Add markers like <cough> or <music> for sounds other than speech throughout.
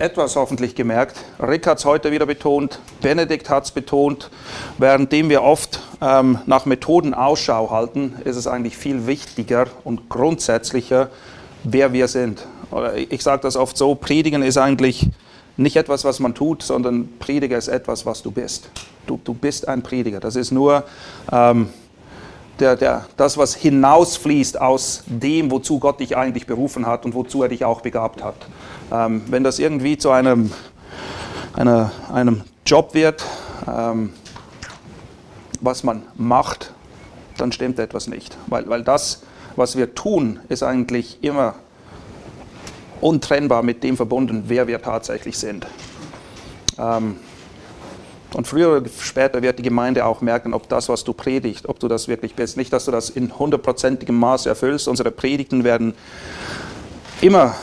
etwas hoffentlich gemerkt. Rick hat es heute wieder betont, Benedikt hat es betont. Währenddem wir oft ähm, nach Methoden Ausschau halten, ist es eigentlich viel wichtiger und grundsätzlicher, wer wir sind. Oder ich sage das oft so, Predigen ist eigentlich nicht etwas, was man tut, sondern Prediger ist etwas, was du bist. Du, du bist ein Prediger. Das ist nur ähm, der, der, das, was hinausfließt aus dem, wozu Gott dich eigentlich berufen hat und wozu er dich auch begabt hat. Ähm, wenn das irgendwie zu einem, einer, einem Job wird, ähm, was man macht, dann stimmt etwas nicht. Weil, weil das, was wir tun, ist eigentlich immer untrennbar mit dem verbunden, wer wir tatsächlich sind. Ähm, und früher oder später wird die Gemeinde auch merken, ob das, was du predigst, ob du das wirklich bist. Nicht, dass du das in hundertprozentigem Maße erfüllst. Unsere Predigten werden immer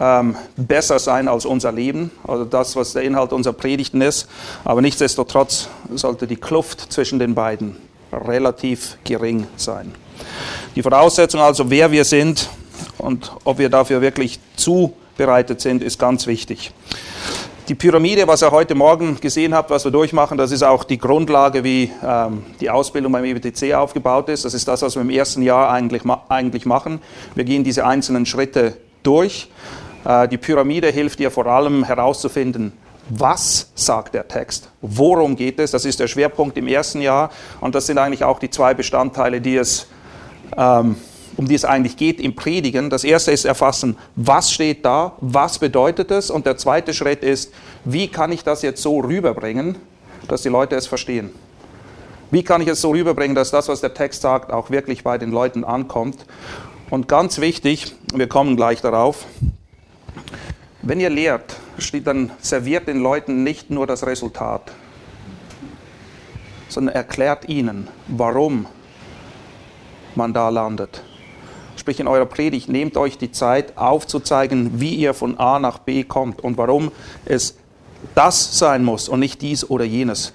ähm, besser sein als unser Leben, also das, was der Inhalt unserer Predigten ist. Aber nichtsdestotrotz sollte die Kluft zwischen den beiden relativ gering sein. Die Voraussetzung also, wer wir sind und ob wir dafür wirklich zubereitet sind, ist ganz wichtig. Die Pyramide, was ihr heute Morgen gesehen habt, was wir durchmachen, das ist auch die Grundlage, wie ähm, die Ausbildung beim EBTC aufgebaut ist. Das ist das, was wir im ersten Jahr eigentlich, eigentlich machen. Wir gehen diese einzelnen Schritte durch. Äh, die Pyramide hilft dir vor allem herauszufinden, was sagt der Text? Worum geht es? Das ist der Schwerpunkt im ersten Jahr. Und das sind eigentlich auch die zwei Bestandteile, die es ähm, um die es eigentlich geht im Predigen. Das erste ist erfassen, was steht da, was bedeutet es. Und der zweite Schritt ist, wie kann ich das jetzt so rüberbringen, dass die Leute es verstehen. Wie kann ich es so rüberbringen, dass das, was der Text sagt, auch wirklich bei den Leuten ankommt. Und ganz wichtig, wir kommen gleich darauf, wenn ihr lehrt, dann serviert den Leuten nicht nur das Resultat, sondern erklärt ihnen, warum man da landet sprich in eurer Predigt, nehmt euch die Zeit aufzuzeigen, wie ihr von A nach B kommt und warum es das sein muss und nicht dies oder jenes.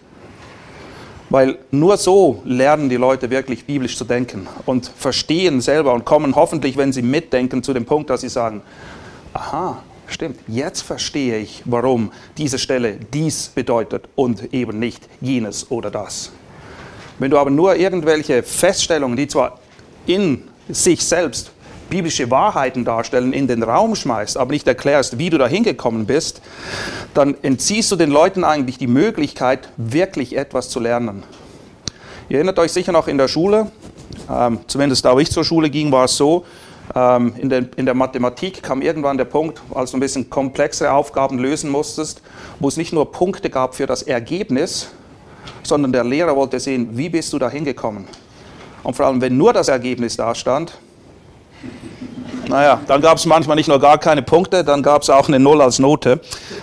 Weil nur so lernen die Leute wirklich biblisch zu denken und verstehen selber und kommen hoffentlich, wenn sie mitdenken, zu dem Punkt, dass sie sagen, aha, stimmt, jetzt verstehe ich, warum diese Stelle dies bedeutet und eben nicht jenes oder das. Wenn du aber nur irgendwelche Feststellungen, die zwar in sich selbst biblische Wahrheiten darstellen, in den Raum schmeißt, aber nicht erklärst, wie du da hingekommen bist, dann entziehst du den Leuten eigentlich die Möglichkeit, wirklich etwas zu lernen. Ihr erinnert euch sicher noch in der Schule, ähm, zumindest da, ich zur Schule ging, war es so, ähm, in, der, in der Mathematik kam irgendwann der Punkt, als du ein bisschen komplexere Aufgaben lösen musstest, wo es nicht nur Punkte gab für das Ergebnis, sondern der Lehrer wollte sehen, wie bist du da hingekommen. Und vor allem, wenn nur das Ergebnis da stand, naja, dann gab es manchmal nicht nur gar keine Punkte, dann gab es auch eine Null als Note,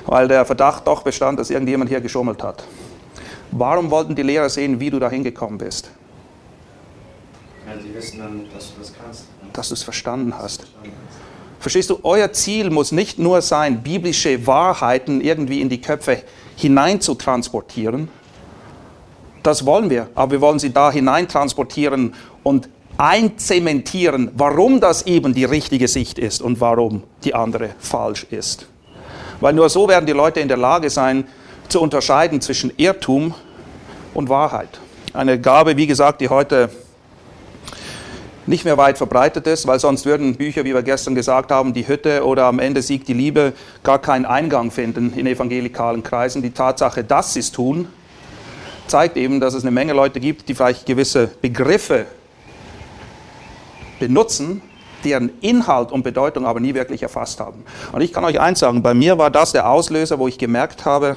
weil der Verdacht doch bestand, dass irgendjemand hier geschummelt hat. Warum wollten die Lehrer sehen, wie du da hingekommen bist? Ja, sie wissen dann, dass du das kannst. Ne? Dass du es verstanden hast. Verstehst du, euer Ziel muss nicht nur sein, biblische Wahrheiten irgendwie in die Köpfe hinein zu transportieren, das wollen wir, aber wir wollen sie da hinein transportieren und einzementieren, warum das eben die richtige Sicht ist und warum die andere falsch ist. Weil nur so werden die Leute in der Lage sein, zu unterscheiden zwischen Irrtum und Wahrheit. Eine Gabe, wie gesagt, die heute nicht mehr weit verbreitet ist, weil sonst würden Bücher, wie wir gestern gesagt haben, die Hütte oder am Ende siegt die Liebe, gar keinen Eingang finden in evangelikalen Kreisen. Die Tatsache, dass sie es tun, zeigt eben, dass es eine Menge Leute gibt, die vielleicht gewisse Begriffe benutzen, deren Inhalt und Bedeutung aber nie wirklich erfasst haben. Und ich kann euch eins sagen, bei mir war das der Auslöser, wo ich gemerkt habe,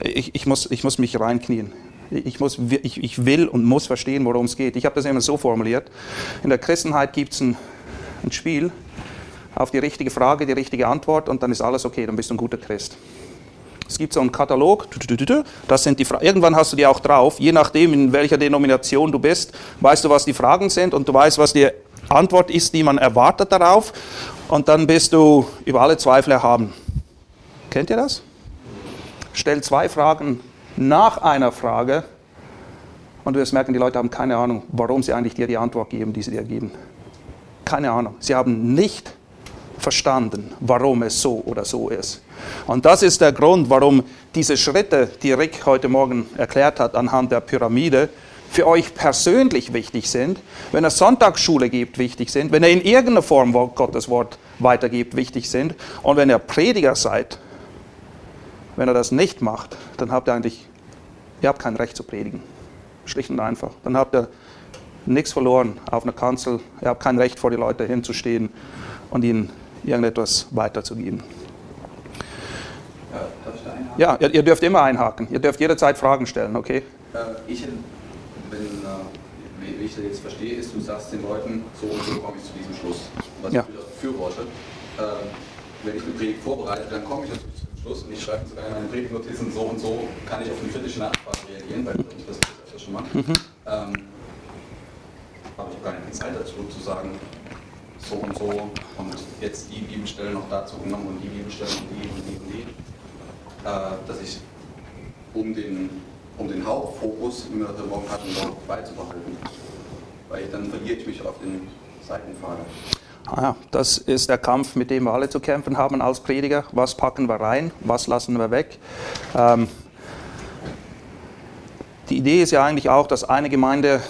ich, ich, muss, ich muss mich reinknien. Ich, muss, ich, ich will und muss verstehen, worum es geht. Ich habe das immer so formuliert. In der Christenheit gibt es ein, ein Spiel auf die richtige Frage, die richtige Antwort und dann ist alles okay, dann bist du ein guter Christ. Es gibt so einen Katalog, das sind die Fra irgendwann hast du die auch drauf, je nachdem in welcher Denomination du bist, weißt du, was die Fragen sind und du weißt, was dir Antwort ist, die man erwartet darauf und dann bist du über alle Zweifel erhaben. Kennt ihr das? Stell zwei Fragen nach einer Frage und du wirst merken, die Leute haben keine Ahnung, warum sie eigentlich dir die Antwort geben, die sie dir geben. Keine Ahnung. Sie haben nicht verstanden, warum es so oder so ist. Und das ist der Grund, warum diese Schritte, die Rick heute Morgen erklärt hat anhand der Pyramide, für euch persönlich wichtig sind, wenn er Sonntagsschule gibt, wichtig sind, wenn er in irgendeiner Form Gottes Wort weitergibt, wichtig sind. Und wenn ihr Prediger seid, wenn er das nicht macht, dann habt ihr eigentlich, ihr habt kein Recht zu predigen. Schlicht und einfach. Dann habt ihr nichts verloren auf einer Kanzel. Ihr habt kein Recht vor die Leute hinzustehen und ihnen irgendetwas weiterzugeben. Ja, ihr, ihr, dürft immer einhaken. Ihr dürft jederzeit Fragen stellen, okay? Äh, ich, wenn, äh, wie ich das jetzt verstehe, ist, du sagst den Leuten, so und so komme ich zu diesem Schluss. Was ja. ich durchaus befürworte. Äh, wenn ich eine Predigt vorbereite, dann komme ich zu diesem Schluss und ich schreibe sogar in meine Predigtnotizen, so und so kann ich auf eine kritische Nachfrage reagieren, weil ich das öfter schon mache. Mhm. Ähm, aber ich habe gar nicht die Zeit dazu, zu sagen, so und so und jetzt die Bibelstellen noch dazu genommen und die Bibelstellen und die und die und die, äh, dass ich um den, um den Hauptfokus Morgen hatten, beizubehalten. Weil ich, dann verliere ich mich auf den Seitenpfad. Ah, das ist der Kampf, mit dem wir alle zu kämpfen haben als Prediger. Was packen wir rein, was lassen wir weg? Ähm, die Idee ist ja eigentlich auch, dass eine Gemeinde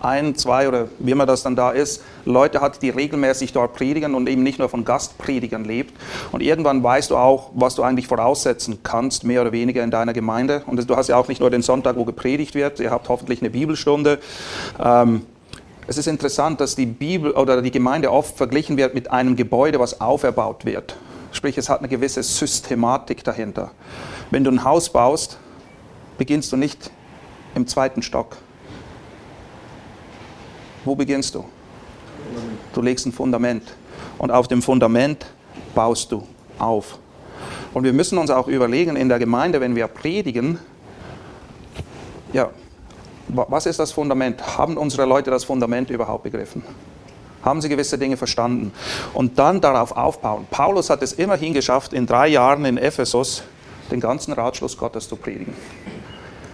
ein, zwei oder wie immer das dann da ist, Leute hat, die regelmäßig dort predigen und eben nicht nur von Gastpredigern lebt. Und irgendwann weißt du auch, was du eigentlich voraussetzen kannst, mehr oder weniger in deiner Gemeinde. Und du hast ja auch nicht nur den Sonntag, wo gepredigt wird, ihr habt hoffentlich eine Bibelstunde. Ähm, es ist interessant, dass die Bibel oder die Gemeinde oft verglichen wird mit einem Gebäude, was auferbaut wird. Sprich, es hat eine gewisse Systematik dahinter. Wenn du ein Haus baust, beginnst du nicht im zweiten Stock, wo beginnst du? Du legst ein Fundament und auf dem Fundament baust du auf. Und wir müssen uns auch überlegen in der Gemeinde, wenn wir predigen, ja, was ist das Fundament? Haben unsere Leute das Fundament überhaupt begriffen? Haben sie gewisse Dinge verstanden? Und dann darauf aufbauen. Paulus hat es immerhin geschafft, in drei Jahren in Ephesus den ganzen Ratschluss Gottes zu predigen.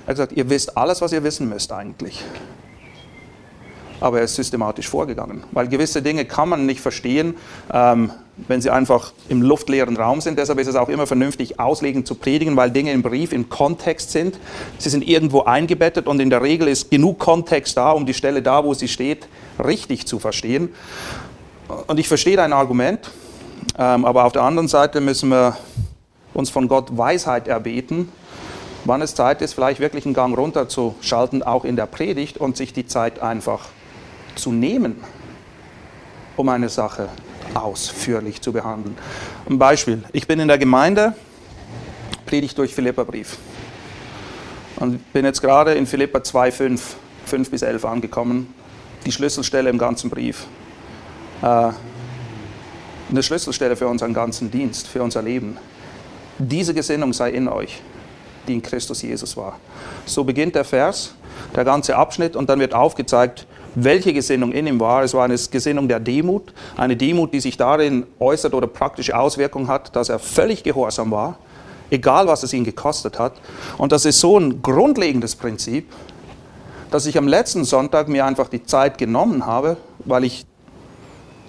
Er hat gesagt, ihr wisst alles, was ihr wissen müsst eigentlich aber er ist systematisch vorgegangen. Weil gewisse Dinge kann man nicht verstehen, ähm, wenn sie einfach im luftleeren Raum sind. Deshalb ist es auch immer vernünftig, auslegen zu predigen, weil Dinge im Brief im Kontext sind. Sie sind irgendwo eingebettet und in der Regel ist genug Kontext da, um die Stelle da, wo sie steht, richtig zu verstehen. Und ich verstehe dein Argument, ähm, aber auf der anderen Seite müssen wir uns von Gott Weisheit erbeten, wann es Zeit ist, vielleicht wirklich einen Gang runterzuschalten, auch in der Predigt und sich die Zeit einfach zu nehmen, um eine Sache ausführlich zu behandeln. Ein Beispiel. Ich bin in der Gemeinde, predige durch Philipperbrief. Und bin jetzt gerade in Philippa 2, 5, 5 bis 11 angekommen. Die Schlüsselstelle im ganzen Brief. Äh, eine Schlüsselstelle für unseren ganzen Dienst, für unser Leben. Diese Gesinnung sei in euch, die in Christus Jesus war. So beginnt der Vers, der ganze Abschnitt, und dann wird aufgezeigt, welche Gesinnung in ihm war. Es war eine Gesinnung der Demut, eine Demut, die sich darin äußert oder praktische Auswirkungen hat, dass er völlig gehorsam war, egal was es ihn gekostet hat. Und das ist so ein grundlegendes Prinzip, dass ich am letzten Sonntag mir einfach die Zeit genommen habe, weil ich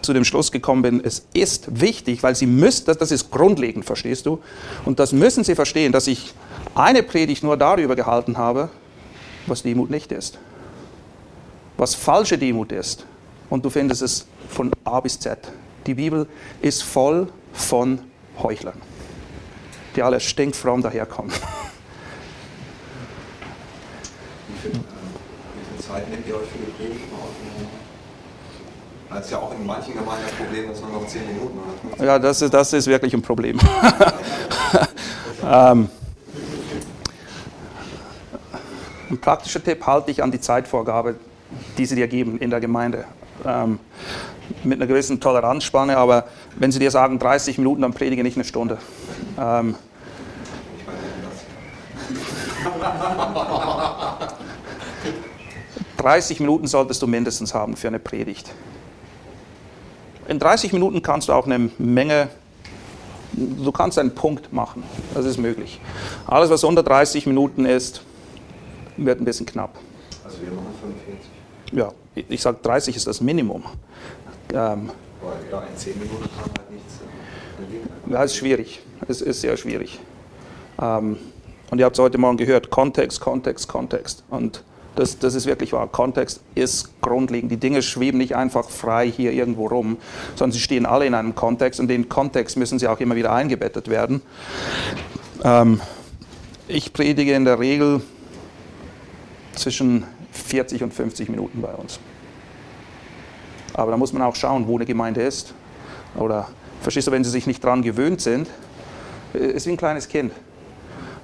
zu dem Schluss gekommen bin, es ist wichtig, weil sie müssen, das, das ist grundlegend, verstehst du? Und das müssen sie verstehen, dass ich eine Predigt nur darüber gehalten habe, was Demut nicht ist was falsche Demut ist. Und du findest es von A bis Z. Die Bibel ist voll von Heuchlern, die alle stinkfromm daherkommen. Zeit nehmt ihr euch für die Predigt Das ist ja auch in manchen Gemeinden das Problem, dass man noch 10 Minuten hat. Ja, das ist, das ist wirklich ein Problem. <laughs> ähm, ein praktischer Tipp, halte dich an die Zeitvorgabe die sie dir geben in der Gemeinde. Ähm, mit einer gewissen Toleranzspanne, aber wenn sie dir sagen 30 Minuten, dann predige nicht eine Stunde. Ähm, 30 Minuten solltest du mindestens haben für eine Predigt. in 30 Minuten kannst du auch eine Menge, du kannst einen Punkt machen. Das ist möglich. Alles, was unter 30 Minuten ist, wird ein bisschen knapp. Also wir machen 45. Ja, ich sage 30 ist das Minimum. Ähm, ja, in 10 Minuten kann halt nichts Ja, ist schwierig. Es ist sehr schwierig. Ähm, und ihr habt es heute Morgen gehört, Kontext, Kontext, Kontext. Und das, das ist wirklich wahr. Kontext ist grundlegend. Die Dinge schweben nicht einfach frei hier irgendwo rum, sondern sie stehen alle in einem Kontext und den Kontext müssen sie auch immer wieder eingebettet werden. Ähm, ich predige in der Regel zwischen 40 und 50 Minuten bei uns. Aber da muss man auch schauen, wo eine Gemeinde ist. Oder, verstehst du, wenn sie sich nicht daran gewöhnt sind, ist wie ein kleines Kind.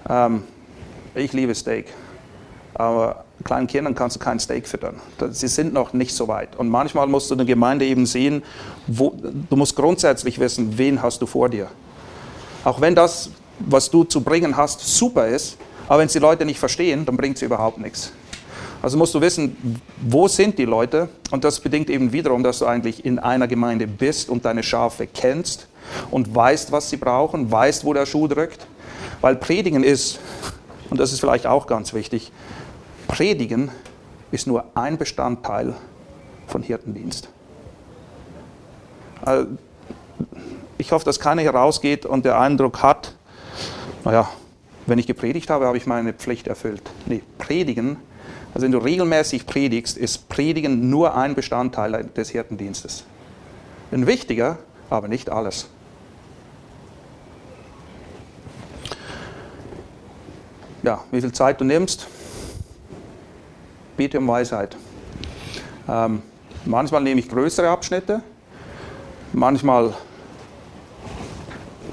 Ähm, ich liebe Steak, aber kleinen Kindern kannst du kein Steak füttern. Sie sind noch nicht so weit. Und manchmal musst du eine Gemeinde eben sehen, wo, du musst grundsätzlich wissen, wen hast du vor dir. Auch wenn das, was du zu bringen hast, super ist, aber wenn es die Leute nicht verstehen, dann bringt es überhaupt nichts. Also musst du wissen, wo sind die Leute? Und das bedingt eben wiederum, dass du eigentlich in einer Gemeinde bist und deine Schafe kennst und weißt, was sie brauchen, weißt, wo der Schuh drückt. Weil Predigen ist, und das ist vielleicht auch ganz wichtig, Predigen ist nur ein Bestandteil von Hirtendienst. Also, ich hoffe, dass keiner hier rausgeht und der Eindruck hat, naja, wenn ich gepredigt habe, habe ich meine Pflicht erfüllt. Nee, Predigen also wenn du regelmäßig predigst, ist Predigen nur ein Bestandteil des Hirtendienstes. Ein wichtiger, aber nicht alles. Ja, wie viel Zeit du nimmst, biete um Weisheit. Ähm, manchmal nehme ich größere Abschnitte, manchmal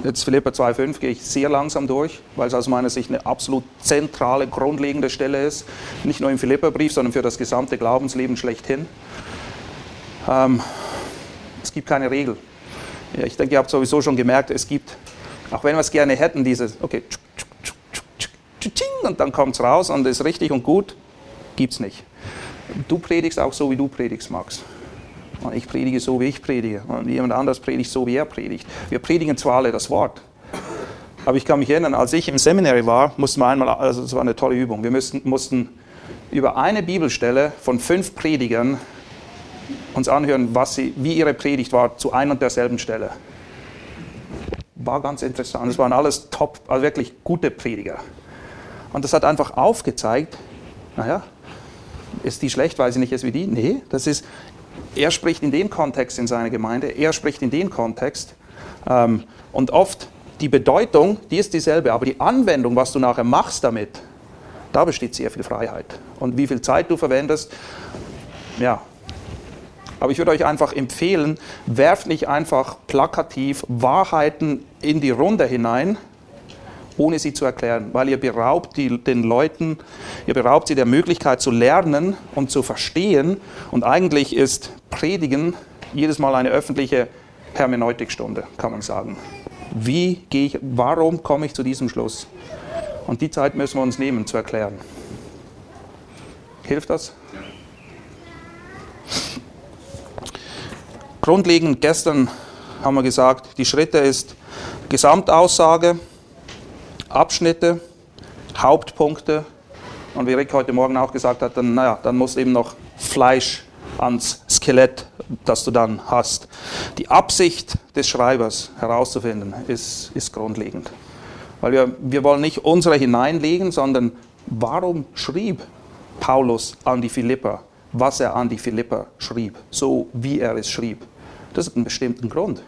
Jetzt Philippa 2,5 gehe ich sehr langsam durch, weil es aus meiner Sicht eine absolut zentrale, grundlegende Stelle ist. Nicht nur im Philippa-Brief, sondern für das gesamte Glaubensleben schlechthin. Ähm, es gibt keine Regel. Ja, ich denke, ihr habt sowieso schon gemerkt, es gibt, auch wenn wir es gerne hätten, dieses, okay, und dann kommt es raus und ist richtig und gut, gibt es nicht. Du predigst auch so, wie du predigst, Max. Und ich predige so, wie ich predige. Und jemand anders predigt so, wie er predigt. Wir predigen zwar alle das Wort. Aber ich kann mich erinnern, als ich im Seminary war, mussten wir einmal, also es war eine tolle Übung, wir müssten, mussten über eine Bibelstelle von fünf Predigern uns anhören, was sie, wie ihre Predigt war zu ein und derselben Stelle. War ganz interessant. Es waren alles top, also wirklich gute Prediger. Und das hat einfach aufgezeigt, naja, ist die schlecht, weil sie nicht ist wie die? Nee, das ist, er spricht in dem Kontext in seiner Gemeinde, er spricht in dem Kontext. Ähm, und oft die Bedeutung, die ist dieselbe, aber die Anwendung, was du nachher machst damit, da besteht sehr viel Freiheit. Und wie viel Zeit du verwendest, ja. Aber ich würde euch einfach empfehlen, werft nicht einfach plakativ Wahrheiten in die Runde hinein, ohne sie zu erklären, weil ihr beraubt die, den Leuten, ihr beraubt sie der Möglichkeit zu lernen und zu verstehen. Und eigentlich ist Predigen jedes Mal eine öffentliche Hermeneutikstunde, kann man sagen. Wie gehe ich, warum komme ich zu diesem Schluss? Und die Zeit müssen wir uns nehmen zu erklären. Hilft das? Grundlegend gestern haben wir gesagt, die Schritte ist Gesamtaussage, Abschnitte, Hauptpunkte. Und wie Rick heute Morgen auch gesagt hat, dann, naja, dann muss eben noch Fleisch ans Skelett, das du dann hast. Die Absicht des Schreibers herauszufinden, ist, ist grundlegend. Weil wir, wir wollen nicht unsere hineinlegen, sondern warum schrieb Paulus an die Philipper, was er an die Philipper schrieb, so wie er es schrieb. Das hat einen bestimmten Grund.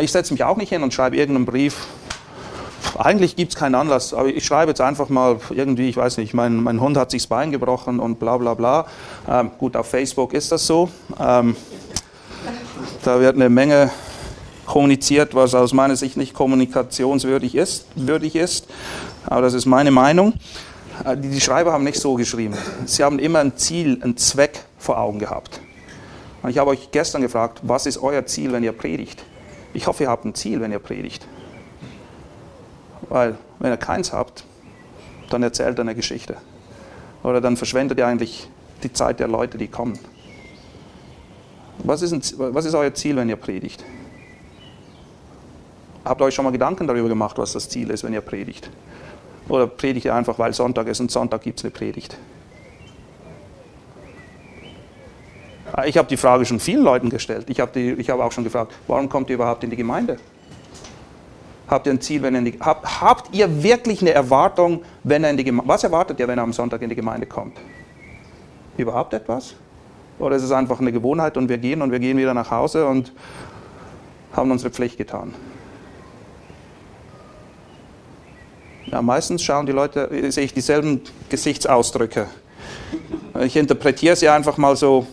Ich setze mich auch nicht hin und schreibe irgendeinen Brief, eigentlich gibt es keinen Anlass, aber ich schreibe jetzt einfach mal irgendwie, ich weiß nicht, mein, mein Hund hat sich das Bein gebrochen und bla bla bla. Ähm, gut, auf Facebook ist das so. Ähm, da wird eine Menge kommuniziert, was aus meiner Sicht nicht kommunikationswürdig ist, würdig ist. Aber das ist meine Meinung. Äh, die Schreiber haben nicht so geschrieben. Sie haben immer ein Ziel, einen Zweck vor Augen gehabt. Und ich habe euch gestern gefragt, was ist euer Ziel, wenn ihr predigt? Ich hoffe, ihr habt ein Ziel, wenn ihr predigt. Weil, wenn ihr keins habt, dann erzählt er eine Geschichte. Oder dann verschwendet ihr eigentlich die Zeit der Leute, die kommen. Was ist, ein, was ist euer Ziel, wenn ihr predigt? Habt ihr euch schon mal Gedanken darüber gemacht, was das Ziel ist, wenn ihr predigt? Oder predigt ihr einfach, weil Sonntag ist und Sonntag gibt es eine Predigt? Ich habe die Frage schon vielen Leuten gestellt. Ich habe hab auch schon gefragt, warum kommt ihr überhaupt in die Gemeinde? Habt ihr ein Ziel, wenn ihr in die, habt, habt ihr wirklich eine Erwartung, wenn er in die Gemeinde, was erwartet ihr, wenn er am Sonntag in die Gemeinde kommt? Überhaupt etwas? Oder ist es einfach eine Gewohnheit und wir gehen und wir gehen wieder nach Hause und haben unsere Pflicht getan? Ja, meistens schauen die Leute, sehe ich dieselben Gesichtsausdrücke. Ich interpretiere sie einfach mal so.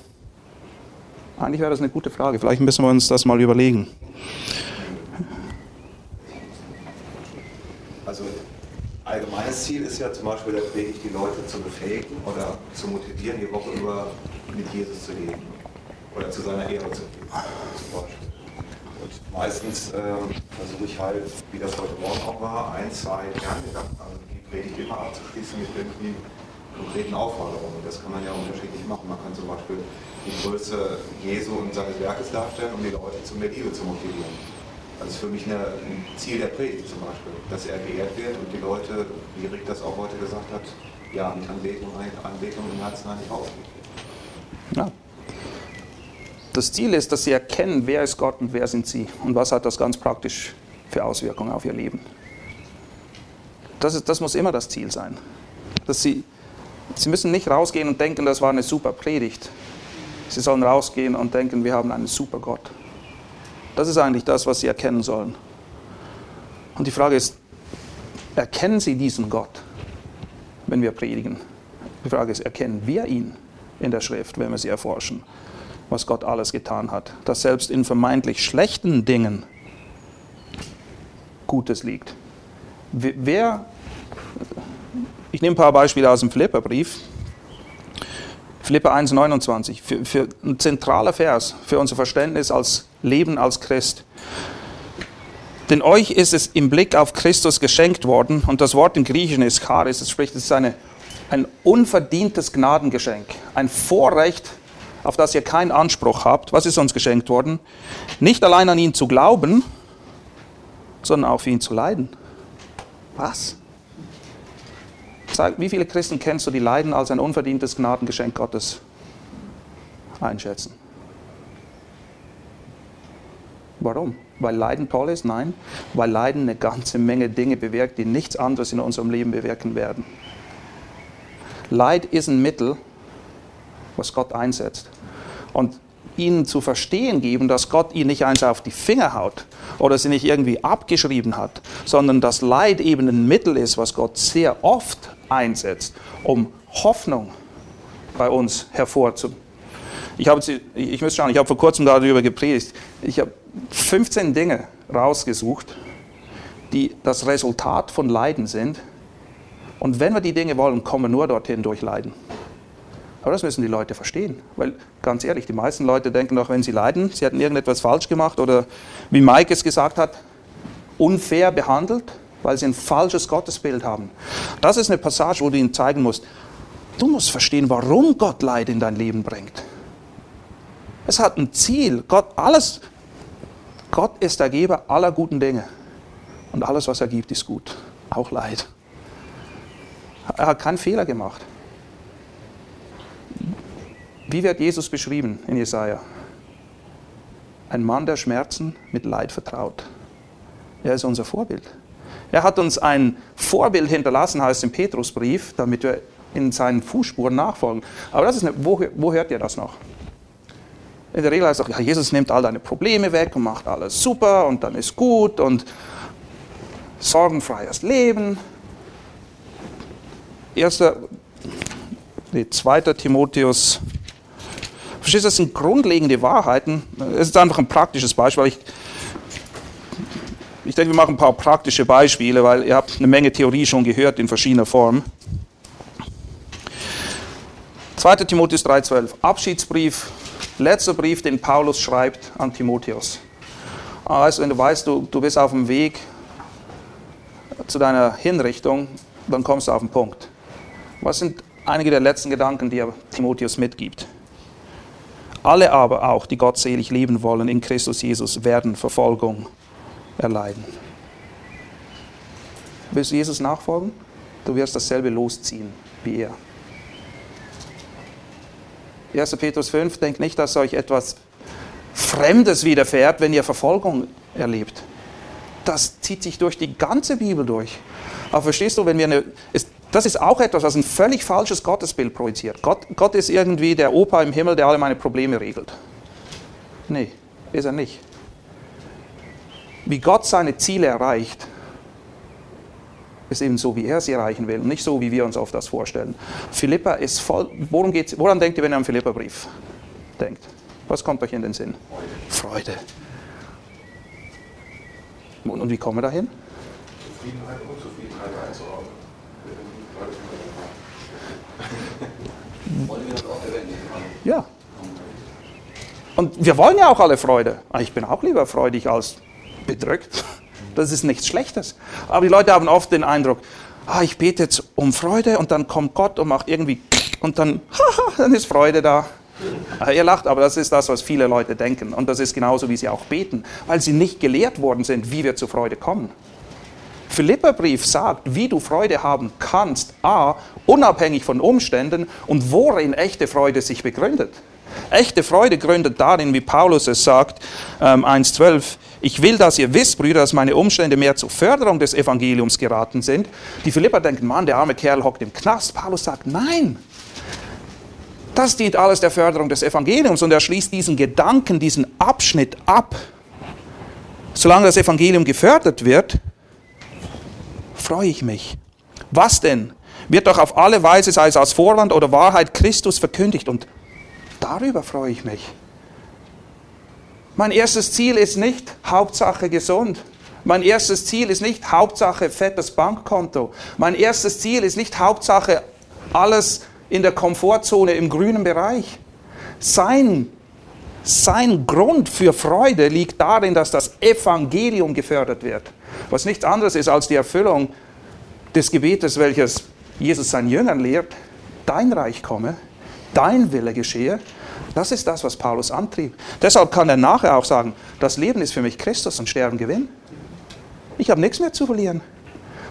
Eigentlich wäre das eine gute Frage. Vielleicht müssen wir uns das mal überlegen. Also allgemeines Ziel ist ja zum Beispiel der Predigt, die Leute zu befähigen oder zu motivieren, die Woche über mit Jesus zu leben oder zu seiner Ehre zu leben, zum. Und meistens äh, versuche ich halt, wie das heute Morgen auch war, ein, zwei Kerngedanken, also die Predigt immer abzuschließen mit irgendwie konkreten Aufforderungen. Das kann man ja unterschiedlich machen. Man kann zum Beispiel die Größe Jesu und seines Werkes darstellen, um die Leute zu mehr Liebe zu motivieren. Das ist für mich ein Ziel der Predigt zum Beispiel, dass er geehrt wird und die Leute, wie Rick das auch heute gesagt hat, ja, mit Anbetung, Anbetung im Herzen eigentlich aufgeht. Ja. Das Ziel ist, dass sie erkennen, wer ist Gott und wer sind sie und was hat das ganz praktisch für Auswirkungen auf ihr Leben. Das, ist, das muss immer das Ziel sein. Dass sie, sie müssen nicht rausgehen und denken, das war eine super Predigt. Sie sollen rausgehen und denken, wir haben einen super Gott. Das ist eigentlich das, was sie erkennen sollen. Und die Frage ist, erkennen sie diesen Gott, wenn wir predigen? Die Frage ist, erkennen wir ihn in der Schrift, wenn wir sie erforschen? was Gott alles getan hat. Dass selbst in vermeintlich schlechten Dingen Gutes liegt. Wer, ich nehme ein paar Beispiele aus dem Philipperbrief. Philipper 1,29, für, für ein zentraler Vers für unser Verständnis als Leben als Christ. Denn euch ist es im Blick auf Christus geschenkt worden, und das Wort im Griechischen ist Charis, das spricht, es ist eine, ein unverdientes Gnadengeschenk, ein Vorrecht, auf das ihr keinen Anspruch habt. Was ist uns geschenkt worden? Nicht allein an ihn zu glauben, sondern auch für ihn zu leiden. Was? Sag, wie viele Christen kennst du, die Leiden als ein unverdientes Gnadengeschenk Gottes einschätzen? Warum? Weil Leiden toll ist? Nein, weil Leiden eine ganze Menge Dinge bewirkt, die nichts anderes in unserem Leben bewirken werden. Leid ist ein Mittel, was Gott einsetzt. Und ihnen zu verstehen geben, dass Gott ihnen nicht eins auf die Finger haut oder sie nicht irgendwie abgeschrieben hat, sondern dass Leid eben ein Mittel ist, was Gott sehr oft einsetzt, um Hoffnung bei uns hervorzubringen. Ich habe, ich muss schauen, ich habe vor kurzem darüber gepredigt. Ich habe 15 Dinge rausgesucht, die das Resultat von Leiden sind. Und wenn wir die Dinge wollen, kommen wir nur dorthin durch Leiden. Aber das müssen die Leute verstehen. Weil ganz ehrlich, die meisten Leute denken doch, wenn sie leiden, sie hätten irgendetwas falsch gemacht oder wie Mike es gesagt hat, unfair behandelt, weil sie ein falsches Gottesbild haben. Das ist eine Passage, wo du ihnen zeigen musst, du musst verstehen, warum Gott Leid in dein Leben bringt. Es hat ein Ziel. Gott, alles, Gott ist der Geber aller guten Dinge. Und alles, was er gibt, ist gut. Auch Leid. Er hat keinen Fehler gemacht. Wie wird Jesus beschrieben in Jesaja? Ein Mann der Schmerzen mit Leid vertraut. Er ist unser Vorbild. Er hat uns ein Vorbild hinterlassen, heißt im Petrusbrief, damit wir in seinen Fußspuren nachfolgen. Aber das ist eine, wo, wo hört ihr das noch? In der Regel heißt es auch, ja, Jesus nimmt all deine Probleme weg und macht alles super und dann ist gut und sorgenfreies Leben. Erster, nee, 2. Timotheus Verstehst du, das sind grundlegende Wahrheiten. Es ist einfach ein praktisches Beispiel. Ich, ich denke, wir machen ein paar praktische Beispiele, weil ihr habt eine Menge Theorie schon gehört in verschiedener Form. 2. Timotheus 3,12. Abschiedsbrief, letzter Brief, den Paulus schreibt an Timotheus. Also, wenn du weißt, du, du bist auf dem Weg zu deiner Hinrichtung, dann kommst du auf den Punkt. Was sind einige der letzten Gedanken, die er Timotheus mitgibt? Alle aber auch, die gottselig leben wollen in Christus Jesus, werden Verfolgung erleiden. Willst du Jesus nachfolgen? Du wirst dasselbe losziehen wie er. 1. Petrus 5, denkt nicht, dass euch etwas Fremdes widerfährt, wenn ihr Verfolgung erlebt. Das zieht sich durch die ganze Bibel durch. Aber verstehst du, wenn wir eine, ist, das ist auch etwas, was ein völlig falsches Gottesbild projiziert. Gott, Gott ist irgendwie der Opa im Himmel, der alle meine Probleme regelt. Nee, ist er nicht. Wie Gott seine Ziele erreicht, ist eben so, wie er sie erreichen will und nicht so, wie wir uns oft das vorstellen. Philippa ist voll, worum geht's, woran denkt ihr, wenn ihr an Philippa-Brief denkt? Was kommt euch in den Sinn? Freude. Und, und wie kommen wir dahin? Zufriedenheit und Zufriedenheit einzuräumen. Wollen wir das auch verwenden? Ja. Und wir wollen ja auch alle Freude. Ich bin auch lieber freudig als bedrückt. Das ist nichts Schlechtes. Aber die Leute haben oft den Eindruck, ah, ich bete jetzt um Freude und dann kommt Gott und macht irgendwie und dann, <laughs> haha, dann ist Freude da. Ah, ihr lacht, aber das ist das, was viele Leute denken. Und das ist genauso, wie sie auch beten, weil sie nicht gelehrt worden sind, wie wir zur Freude kommen. Philipperbrief sagt, wie du Freude haben kannst, a, unabhängig von Umständen und worin echte Freude sich begründet. Echte Freude gründet darin, wie Paulus es sagt, ähm, 1.12, ich will, dass ihr wisst, Brüder, dass meine Umstände mehr zur Förderung des Evangeliums geraten sind. Die Philipper denken, Mann, der arme Kerl hockt im Knast. Paulus sagt, nein, das dient alles der Förderung des Evangeliums und er schließt diesen Gedanken, diesen Abschnitt ab. Solange das Evangelium gefördert wird, freue ich mich. Was denn? Wird doch auf alle Weise, sei es als Vorwand oder Wahrheit, Christus verkündigt und darüber freue ich mich. Mein erstes Ziel ist nicht Hauptsache gesund. Mein erstes Ziel ist nicht Hauptsache fettes Bankkonto. Mein erstes Ziel ist nicht Hauptsache alles in der Komfortzone im grünen Bereich. Sein, sein Grund für Freude liegt darin, dass das Evangelium gefördert wird, was nichts anderes ist als die Erfüllung des Gebetes, welches Jesus seinen Jüngern lehrt, dein Reich komme, dein Wille geschehe. Das ist das, was Paulus antrieb. Deshalb kann er nachher auch sagen, das Leben ist für mich Christus und Sterben Gewinn. Ich habe nichts mehr zu verlieren.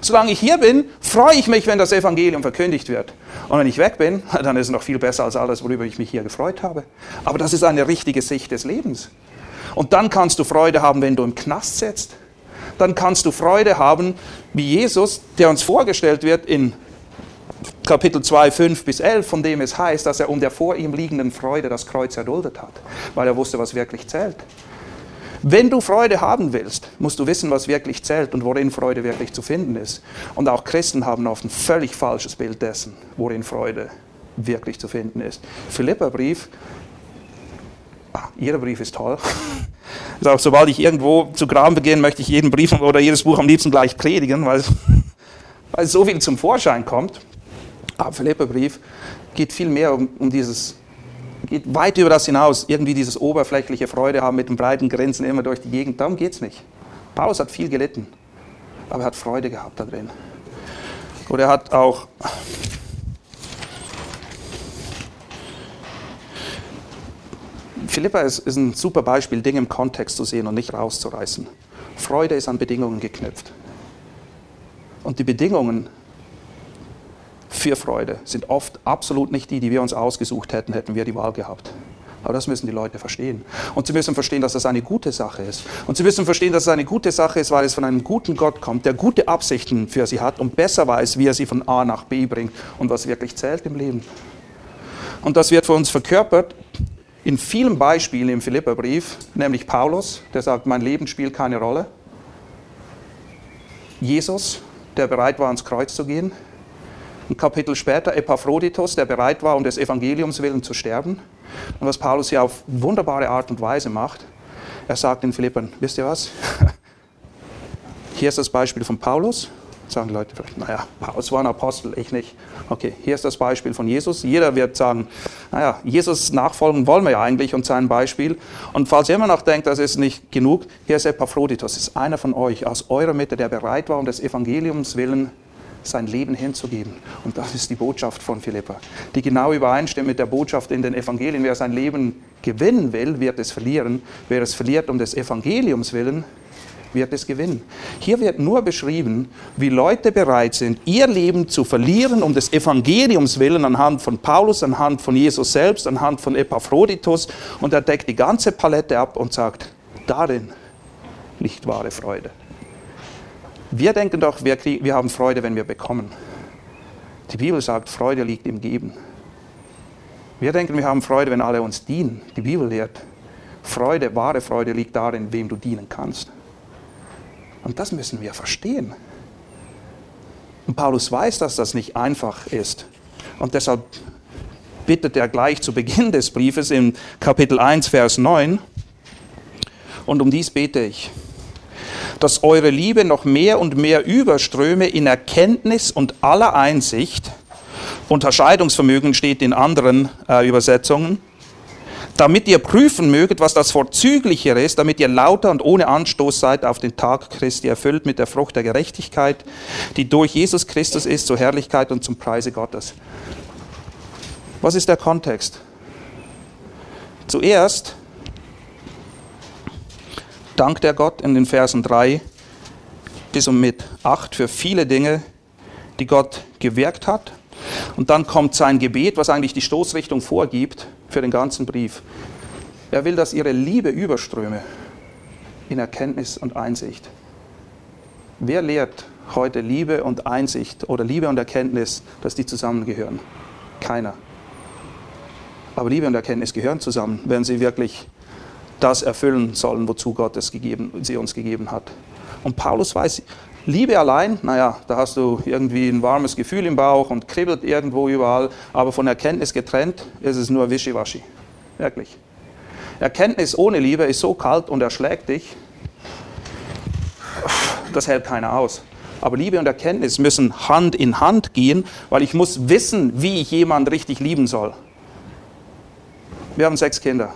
Solange ich hier bin, freue ich mich, wenn das Evangelium verkündigt wird. Und wenn ich weg bin, <laughs> dann ist es noch viel besser als alles, worüber ich mich hier gefreut habe. Aber das ist eine richtige Sicht des Lebens. Und dann kannst du Freude haben, wenn du im Knast sitzt. Dann kannst du Freude haben, wie Jesus, der uns vorgestellt wird in Kapitel 2, 5 bis 11, von dem es heißt, dass er um der vor ihm liegenden Freude das Kreuz erduldet hat, weil er wusste, was wirklich zählt. Wenn du Freude haben willst, musst du wissen, was wirklich zählt und worin Freude wirklich zu finden ist. Und auch Christen haben oft ein völlig falsches Bild dessen, worin Freude wirklich zu finden ist. Philippa-Brief, ah, jeder Brief ist toll. <laughs> Also auch sobald ich irgendwo zu graben beginne, möchte ich jeden Brief oder jedes Buch am liebsten gleich predigen, weil, <laughs> weil so viel zum Vorschein kommt. Aber Philippa-Brief geht viel mehr um, um dieses geht weit über das hinaus, irgendwie dieses oberflächliche Freude haben mit dem breiten Grinsen immer durch die Gegend. Darum geht es nicht. Paulus hat viel gelitten, aber er hat Freude gehabt da drin. Oder er hat auch Philippa ist, ist ein super Beispiel, Dinge im Kontext zu sehen und nicht rauszureißen. Freude ist an Bedingungen geknüpft. Und die Bedingungen für Freude sind oft absolut nicht die, die wir uns ausgesucht hätten, hätten wir die Wahl gehabt. Aber das müssen die Leute verstehen. Und sie müssen verstehen, dass das eine gute Sache ist. Und sie müssen verstehen, dass es eine gute Sache ist, weil es von einem guten Gott kommt, der gute Absichten für sie hat und besser weiß, wie er sie von A nach B bringt und was wirklich zählt im Leben. Und das wird für uns verkörpert in vielen Beispielen im Philipperbrief, nämlich Paulus, der sagt, mein Leben spielt keine Rolle. Jesus, der bereit war, ans Kreuz zu gehen. Ein Kapitel später Epaphroditus, der bereit war, um des Evangeliums willen zu sterben. Und was Paulus hier auf wunderbare Art und Weise macht, er sagt in Philippern, wisst ihr was? <laughs> Hier ist das Beispiel von Paulus. Sagen die Leute vielleicht, naja, Paulus war ein Apostel, ich nicht. Okay, hier ist das Beispiel von Jesus. Jeder wird sagen, naja, Jesus nachfolgen wollen wir ja eigentlich und sein Beispiel. Und falls ihr immer noch denkt, das ist nicht genug, hier ist Epaphroditus, ist einer von euch aus eurer Mitte, der bereit war, um des Evangeliums willen sein Leben hinzugeben. Und das ist die Botschaft von Philippa, die genau übereinstimmt mit der Botschaft in den Evangelien. Wer sein Leben gewinnen will, wird es verlieren. Wer es verliert um des Evangeliums willen, wird es gewinnen. Hier wird nur beschrieben, wie Leute bereit sind, ihr Leben zu verlieren um des Evangeliums willen, anhand von Paulus, anhand von Jesus selbst, anhand von Epaphroditus. Und er deckt die ganze Palette ab und sagt, darin liegt wahre Freude. Wir denken doch, wir, kriegen, wir haben Freude, wenn wir bekommen. Die Bibel sagt, Freude liegt im Geben. Wir denken, wir haben Freude, wenn alle uns dienen. Die Bibel lehrt, Freude, wahre Freude liegt darin, wem du dienen kannst. Und das müssen wir verstehen. Und Paulus weiß, dass das nicht einfach ist. Und deshalb bittet er gleich zu Beginn des Briefes in Kapitel 1, Vers 9, und um dies bete ich, dass eure Liebe noch mehr und mehr überströme in Erkenntnis und aller Einsicht. Unterscheidungsvermögen steht in anderen äh, Übersetzungen damit ihr prüfen möget, was das Vorzüglichere ist, damit ihr lauter und ohne Anstoß seid auf den Tag Christi, erfüllt mit der Frucht der Gerechtigkeit, die durch Jesus Christus ist, zur Herrlichkeit und zum Preise Gottes. Was ist der Kontext? Zuerst dankt er Gott in den Versen 3 bis und mit 8 für viele Dinge, die Gott gewirkt hat. Und dann kommt sein Gebet, was eigentlich die Stoßrichtung vorgibt für den ganzen Brief. Er will, dass ihre Liebe überströme in Erkenntnis und Einsicht. Wer lehrt heute Liebe und Einsicht oder Liebe und Erkenntnis, dass die zusammengehören? Keiner. Aber Liebe und Erkenntnis gehören zusammen, wenn sie wirklich das erfüllen sollen, wozu Gott es gegeben, sie uns gegeben hat. Und Paulus weiß, Liebe allein, naja, da hast du irgendwie ein warmes Gefühl im Bauch und kribbelt irgendwo überall, aber von Erkenntnis getrennt ist es nur wischiwaschi. Wirklich. Erkenntnis ohne Liebe ist so kalt und erschlägt dich, das hält keiner aus. Aber Liebe und Erkenntnis müssen Hand in Hand gehen, weil ich muss wissen, wie ich jemanden richtig lieben soll. Wir haben sechs Kinder.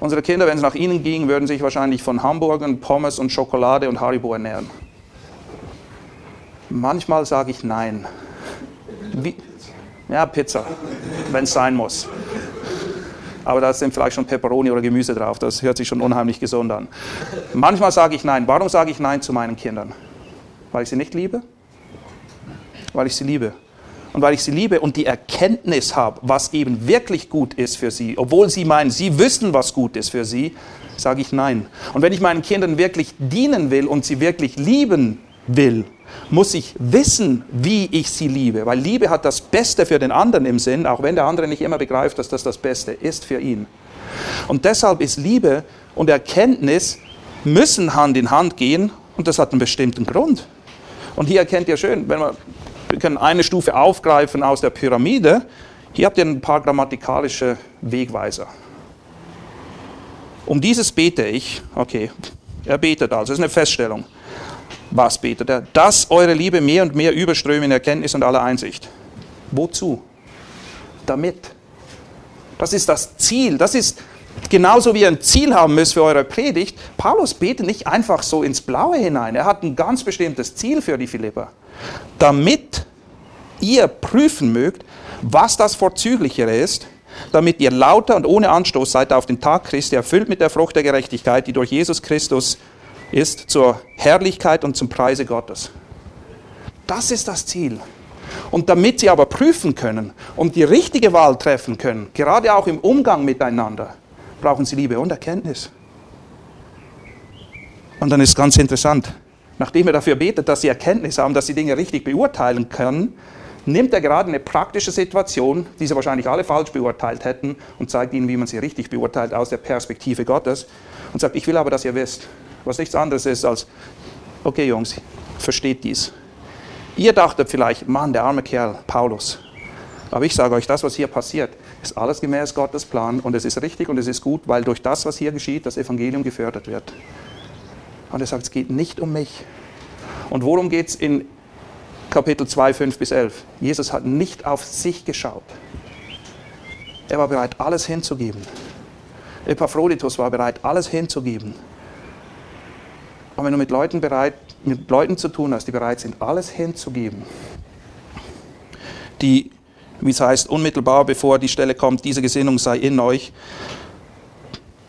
Unsere Kinder, wenn es nach ihnen ging, würden sich wahrscheinlich von Hamburgern, Pommes und Schokolade und Haribo ernähren. Manchmal sage ich nein. Wie? Ja, Pizza, wenn es sein muss. Aber da sind vielleicht schon Peperoni oder Gemüse drauf. Das hört sich schon unheimlich gesund an. Manchmal sage ich nein. Warum sage ich nein zu meinen Kindern? Weil ich sie nicht liebe? Weil ich sie liebe. Und weil ich sie liebe und die Erkenntnis habe, was eben wirklich gut ist für sie, obwohl sie meinen, sie wüssten, was gut ist für sie, sage ich nein. Und wenn ich meinen Kindern wirklich dienen will und sie wirklich lieben will, muss ich wissen, wie ich sie liebe. Weil Liebe hat das Beste für den anderen im Sinn, auch wenn der andere nicht immer begreift, dass das das Beste ist für ihn. Und deshalb ist Liebe und Erkenntnis müssen Hand in Hand gehen und das hat einen bestimmten Grund. Und hier erkennt ihr schön, wenn wir können eine Stufe aufgreifen aus der Pyramide, hier habt ihr ein paar grammatikalische Wegweiser. Um dieses bete ich, okay, er betet also, das ist eine Feststellung. Was betet er? Dass eure Liebe mehr und mehr überströme in Erkenntnis und aller Einsicht. Wozu? Damit. Das ist das Ziel. Das ist genauso wie ihr ein Ziel haben müsst für eure Predigt. Paulus betet nicht einfach so ins Blaue hinein. Er hat ein ganz bestimmtes Ziel für die Philipper. Damit ihr prüfen mögt, was das Vorzüglichere ist, damit ihr lauter und ohne Anstoß seid auf den Tag Christi, erfüllt mit der Frucht der Gerechtigkeit, die durch Jesus Christus ist zur Herrlichkeit und zum Preise Gottes. Das ist das Ziel. Und damit sie aber prüfen können und die richtige Wahl treffen können, gerade auch im Umgang miteinander, brauchen sie Liebe und Erkenntnis. Und dann ist ganz interessant, nachdem er dafür betet, dass sie Erkenntnis haben, dass sie Dinge richtig beurteilen können, nimmt er gerade eine praktische Situation, die sie wahrscheinlich alle falsch beurteilt hätten, und zeigt ihnen, wie man sie richtig beurteilt aus der Perspektive Gottes und sagt, ich will aber, dass ihr wisst, was nichts anderes ist als, okay Jungs, versteht dies. Ihr dachtet vielleicht, Mann, der arme Kerl, Paulus. Aber ich sage euch, das, was hier passiert, ist alles gemäß Gottes Plan und es ist richtig und es ist gut, weil durch das, was hier geschieht, das Evangelium gefördert wird. Und er sagt, es geht nicht um mich. Und worum geht es in Kapitel 2, 5 bis 11? Jesus hat nicht auf sich geschaut. Er war bereit, alles hinzugeben. Epaphroditus war bereit, alles hinzugeben. Aber wenn du mit Leuten bereit mit Leuten zu tun hast, die bereit sind, alles hinzugeben. Die, wie es heißt, unmittelbar bevor die Stelle kommt, diese Gesinnung sei in euch,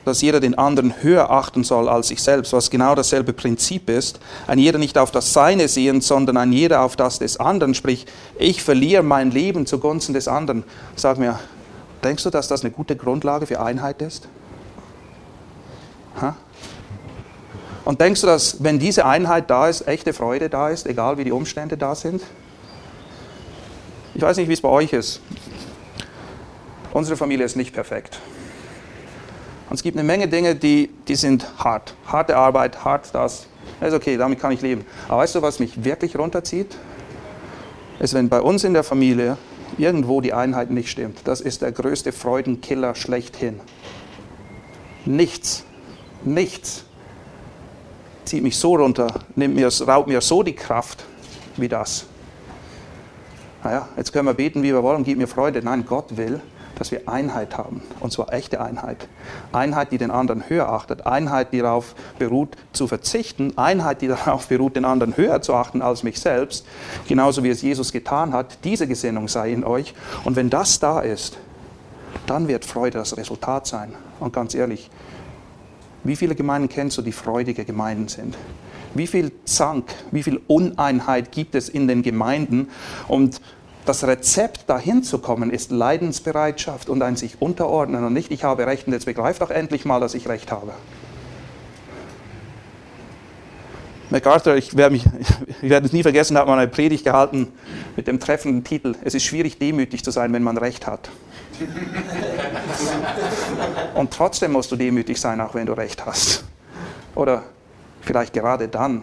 dass jeder den anderen höher achten soll als sich selbst, was genau dasselbe Prinzip ist. Ein jeder nicht auf das Seine sehen, sondern ein jeder auf das des anderen. Sprich, ich verliere mein Leben zugunsten des anderen. Sag mir, denkst du, dass das eine gute Grundlage für Einheit ist? Ha? Und denkst du, dass wenn diese Einheit da ist, echte Freude da ist, egal wie die Umstände da sind? Ich weiß nicht, wie es bei euch ist. Unsere Familie ist nicht perfekt. Und es gibt eine Menge Dinge, die, die sind hart. Harte Arbeit, hart das. Das ist okay, damit kann ich leben. Aber weißt du, was mich wirklich runterzieht? Ist, wenn bei uns in der Familie irgendwo die Einheit nicht stimmt. Das ist der größte Freudenkiller schlechthin. Nichts, nichts zieht mich so runter, nimmt mir, raubt mir so die Kraft wie das. Naja, jetzt können wir beten, wie wir wollen, gib mir Freude. Nein, Gott will, dass wir Einheit haben. Und zwar echte Einheit. Einheit, die den anderen höher achtet. Einheit, die darauf beruht, zu verzichten. Einheit, die darauf <laughs> beruht, den anderen höher zu achten als mich selbst. Genauso wie es Jesus getan hat. Diese Gesinnung sei in euch. Und wenn das da ist, dann wird Freude das Resultat sein. Und ganz ehrlich, wie viele Gemeinden kennst du, die freudige Gemeinden sind? Wie viel Zank, wie viel Uneinheit gibt es in den Gemeinden? Und das Rezept dahin zu kommen ist Leidensbereitschaft und ein sich unterordnen und nicht, ich habe Recht und jetzt begreift doch endlich mal, dass ich Recht habe. MacArthur, ich werde, mich, <laughs> ich werde es nie vergessen, hat mal eine Predigt gehalten mit dem treffenden Titel, es ist schwierig demütig zu sein, wenn man Recht hat. <laughs> Und trotzdem musst du demütig sein, auch wenn du Recht hast. Oder vielleicht gerade dann,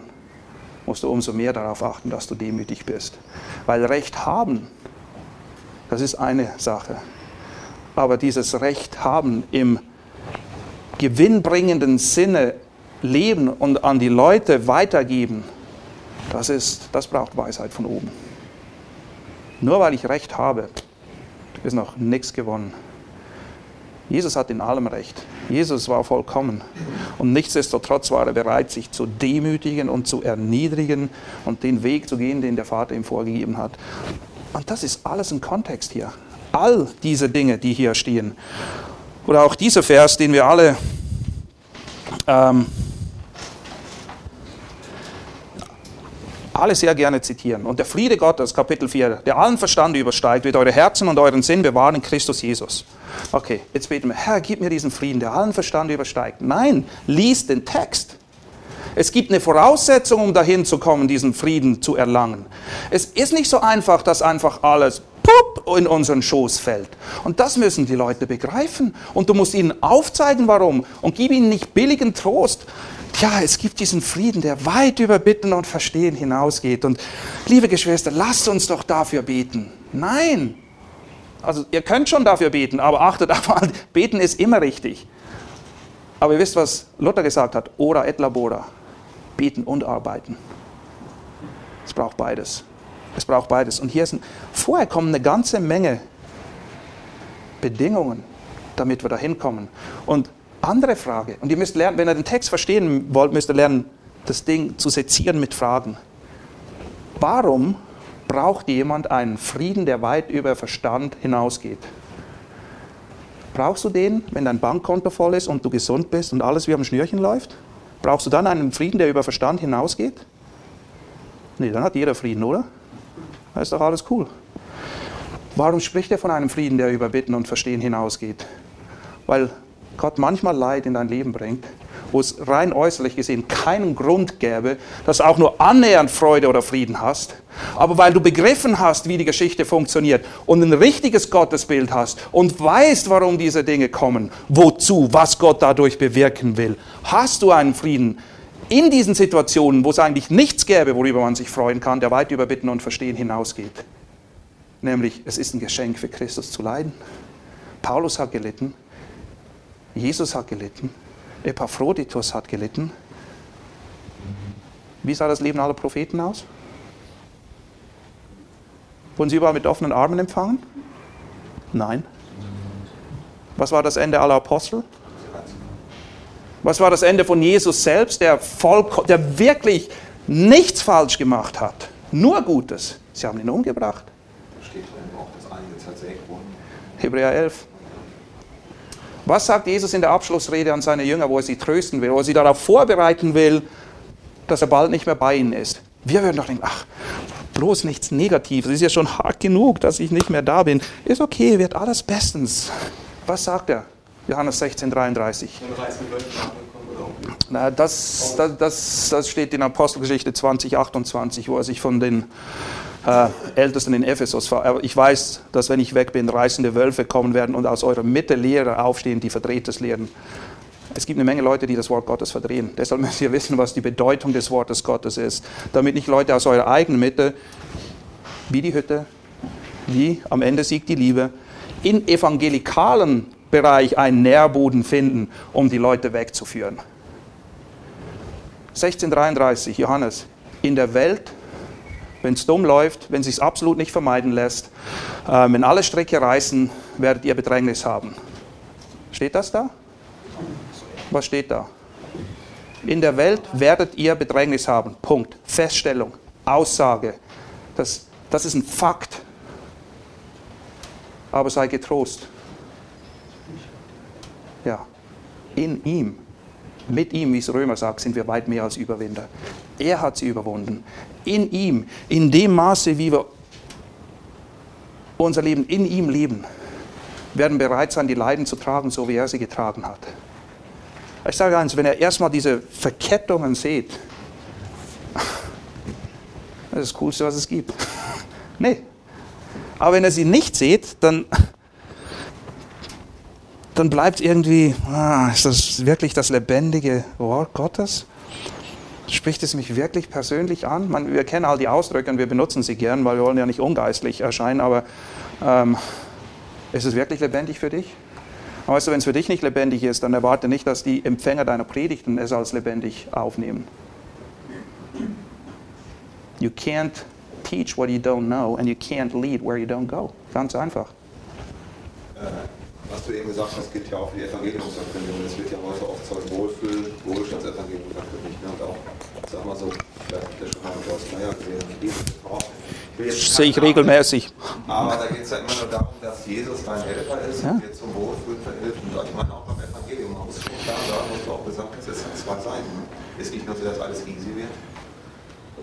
musst du umso mehr darauf achten, dass du demütig bist. Weil Recht haben, das ist eine Sache. Aber dieses Recht haben im gewinnbringenden Sinne leben und an die Leute weitergeben, das, ist, das braucht Weisheit von oben. Nur weil ich Recht habe, ist noch nichts gewonnen. Jesus hat in allem Recht. Jesus war vollkommen. Und nichtsdestotrotz war er bereit, sich zu demütigen und zu erniedrigen und den Weg zu gehen, den der Vater ihm vorgegeben hat. Und das ist alles ein Kontext hier. All diese Dinge, die hier stehen. Oder auch dieser Vers, den wir alle ähm, alle sehr gerne zitieren. Und der Friede Gottes, Kapitel 4, der allen Verstand übersteigt, wird eure Herzen und euren Sinn bewahren in Christus Jesus. Okay, jetzt beten wir, Herr, gib mir diesen Frieden, der allen Verstand übersteigt. Nein, lies den Text. Es gibt eine Voraussetzung, um dahin zu kommen, diesen Frieden zu erlangen. Es ist nicht so einfach, dass einfach alles pup, in unseren Schoß fällt. Und das müssen die Leute begreifen. Und du musst ihnen aufzeigen, warum. Und gib ihnen nicht billigen Trost. Ja, es gibt diesen Frieden, der weit über Bitten und Verstehen hinausgeht. Und liebe Geschwister, lasst uns doch dafür beten. Nein. Also ihr könnt schon dafür beten, aber achtet auf, beten ist immer richtig. Aber ihr wisst, was Luther gesagt hat, ora et labora, beten und arbeiten. Es braucht beides. Es braucht beides. Und hier sind, vorher kommen eine ganze Menge Bedingungen, damit wir da hinkommen. Und andere Frage, und ihr müsst lernen, wenn ihr den Text verstehen wollt, müsst ihr lernen, das Ding zu sezieren mit Fragen. Warum braucht jemand einen Frieden, der weit über Verstand hinausgeht? Brauchst du den, wenn dein Bankkonto voll ist und du gesund bist und alles wie am Schnürchen läuft? Brauchst du dann einen Frieden, der über Verstand hinausgeht? Nee, dann hat jeder Frieden, oder? Da ist doch alles cool. Warum spricht er von einem Frieden, der über Bitten und Verstehen hinausgeht? Weil Gott manchmal Leid in dein Leben bringt, wo es rein äußerlich gesehen keinen Grund gäbe, dass du auch nur annähernd Freude oder Frieden hast. Aber weil du begriffen hast, wie die Geschichte funktioniert und ein richtiges Gottesbild hast und weißt, warum diese Dinge kommen, wozu, was Gott dadurch bewirken will, hast du einen Frieden in diesen Situationen, wo es eigentlich nichts gäbe, worüber man sich freuen kann, der weit über Bitten und Verstehen hinausgeht. Nämlich, es ist ein Geschenk für Christus zu leiden. Paulus hat gelitten, Jesus hat gelitten, Epaphroditus hat gelitten. Wie sah das Leben aller Propheten aus? Wurden sie überall mit offenen Armen empfangen? Nein. Was war das Ende aller Apostel? Was war das Ende von Jesus selbst, der, voll, der wirklich nichts falsch gemacht hat, nur Gutes. Sie haben ihn umgebracht. Steht auch, dass einige wurden. Hebräer 11. Was sagt Jesus in der Abschlussrede an seine Jünger, wo er sie trösten will, wo er sie darauf vorbereiten will, dass er bald nicht mehr bei ihnen ist? Wir würden doch denken, ach, bloß nichts Negatives. Es ist ja schon hart genug, dass ich nicht mehr da bin. Ist okay, wird alles bestens. Was sagt er? Johannes 16, 33. Na, das, das, das, steht in Apostelgeschichte 20, 28, wo er sich von den äh, Ältesten in Ephesus. Aber ich weiß, dass wenn ich weg bin, reißende Wölfe kommen werden und aus eurer Mitte Lehrer aufstehen, die Verdrehtes lehren. Es gibt eine Menge Leute, die das Wort Gottes verdrehen. Deshalb müsst ihr wissen, was die Bedeutung des Wortes Gottes ist. Damit nicht Leute aus eurer eigenen Mitte, wie die Hütte, wie am Ende siegt die Liebe, in evangelikalen Bereich einen Nährboden finden, um die Leute wegzuführen. 1633, Johannes, in der Welt, wenn es dumm läuft, wenn es sich absolut nicht vermeiden lässt, äh, wenn alle Strecke reißen, werdet ihr Bedrängnis haben. Steht das da? Was steht da? In der Welt werdet ihr Bedrängnis haben. Punkt. Feststellung. Aussage. Das, das ist ein Fakt. Aber sei getrost. Ja. In ihm, mit ihm, wie es Römer sagt, sind wir weit mehr als Überwinder. Er hat sie überwunden. In ihm, in dem Maße, wie wir unser Leben in ihm leben, werden bereit sein, die Leiden zu tragen, so wie er sie getragen hat. Ich sage eins, wenn ihr erstmal diese Verkettungen seht, das ist das Coolste, was es gibt. <laughs> Nee. Aber wenn ihr sie nicht seht, dann, dann bleibt irgendwie, ah, ist das wirklich das lebendige Wort Gottes? Spricht es mich wirklich persönlich an? Man, wir kennen all die Ausdrücke und wir benutzen sie gern, weil wir wollen ja nicht ungeistlich erscheinen, aber ähm, ist es wirklich lebendig für dich? Aber weißt du, wenn es für dich nicht lebendig ist, dann erwarte nicht, dass die Empfänger deiner Predigten es als lebendig aufnehmen. You can't teach what you don't know and you can't lead where you don't go. Ganz einfach. Was du eben gesagt hast, gilt ja auch für die Evangeliumsverkündung. Es wird ja heute oft so ein Wohlfühl, Wohlstandsevangelium verkündigt. Ne? Und auch, sag mal so, vielleicht habt ihr schon mal Klaus Meyer gesehen, das sehe ich regelmäßig. Aber da geht es ja immer nur darum, dass Jesus dein Helfer ist ja. und dir zum Wohlfühlen verhilft. Und ich meine auch beim Evangelium, man muss schon klar sagen, was du auch gesagt hast, es hat zwei Seiten. Es ist nicht nur so, dass alles easy wird.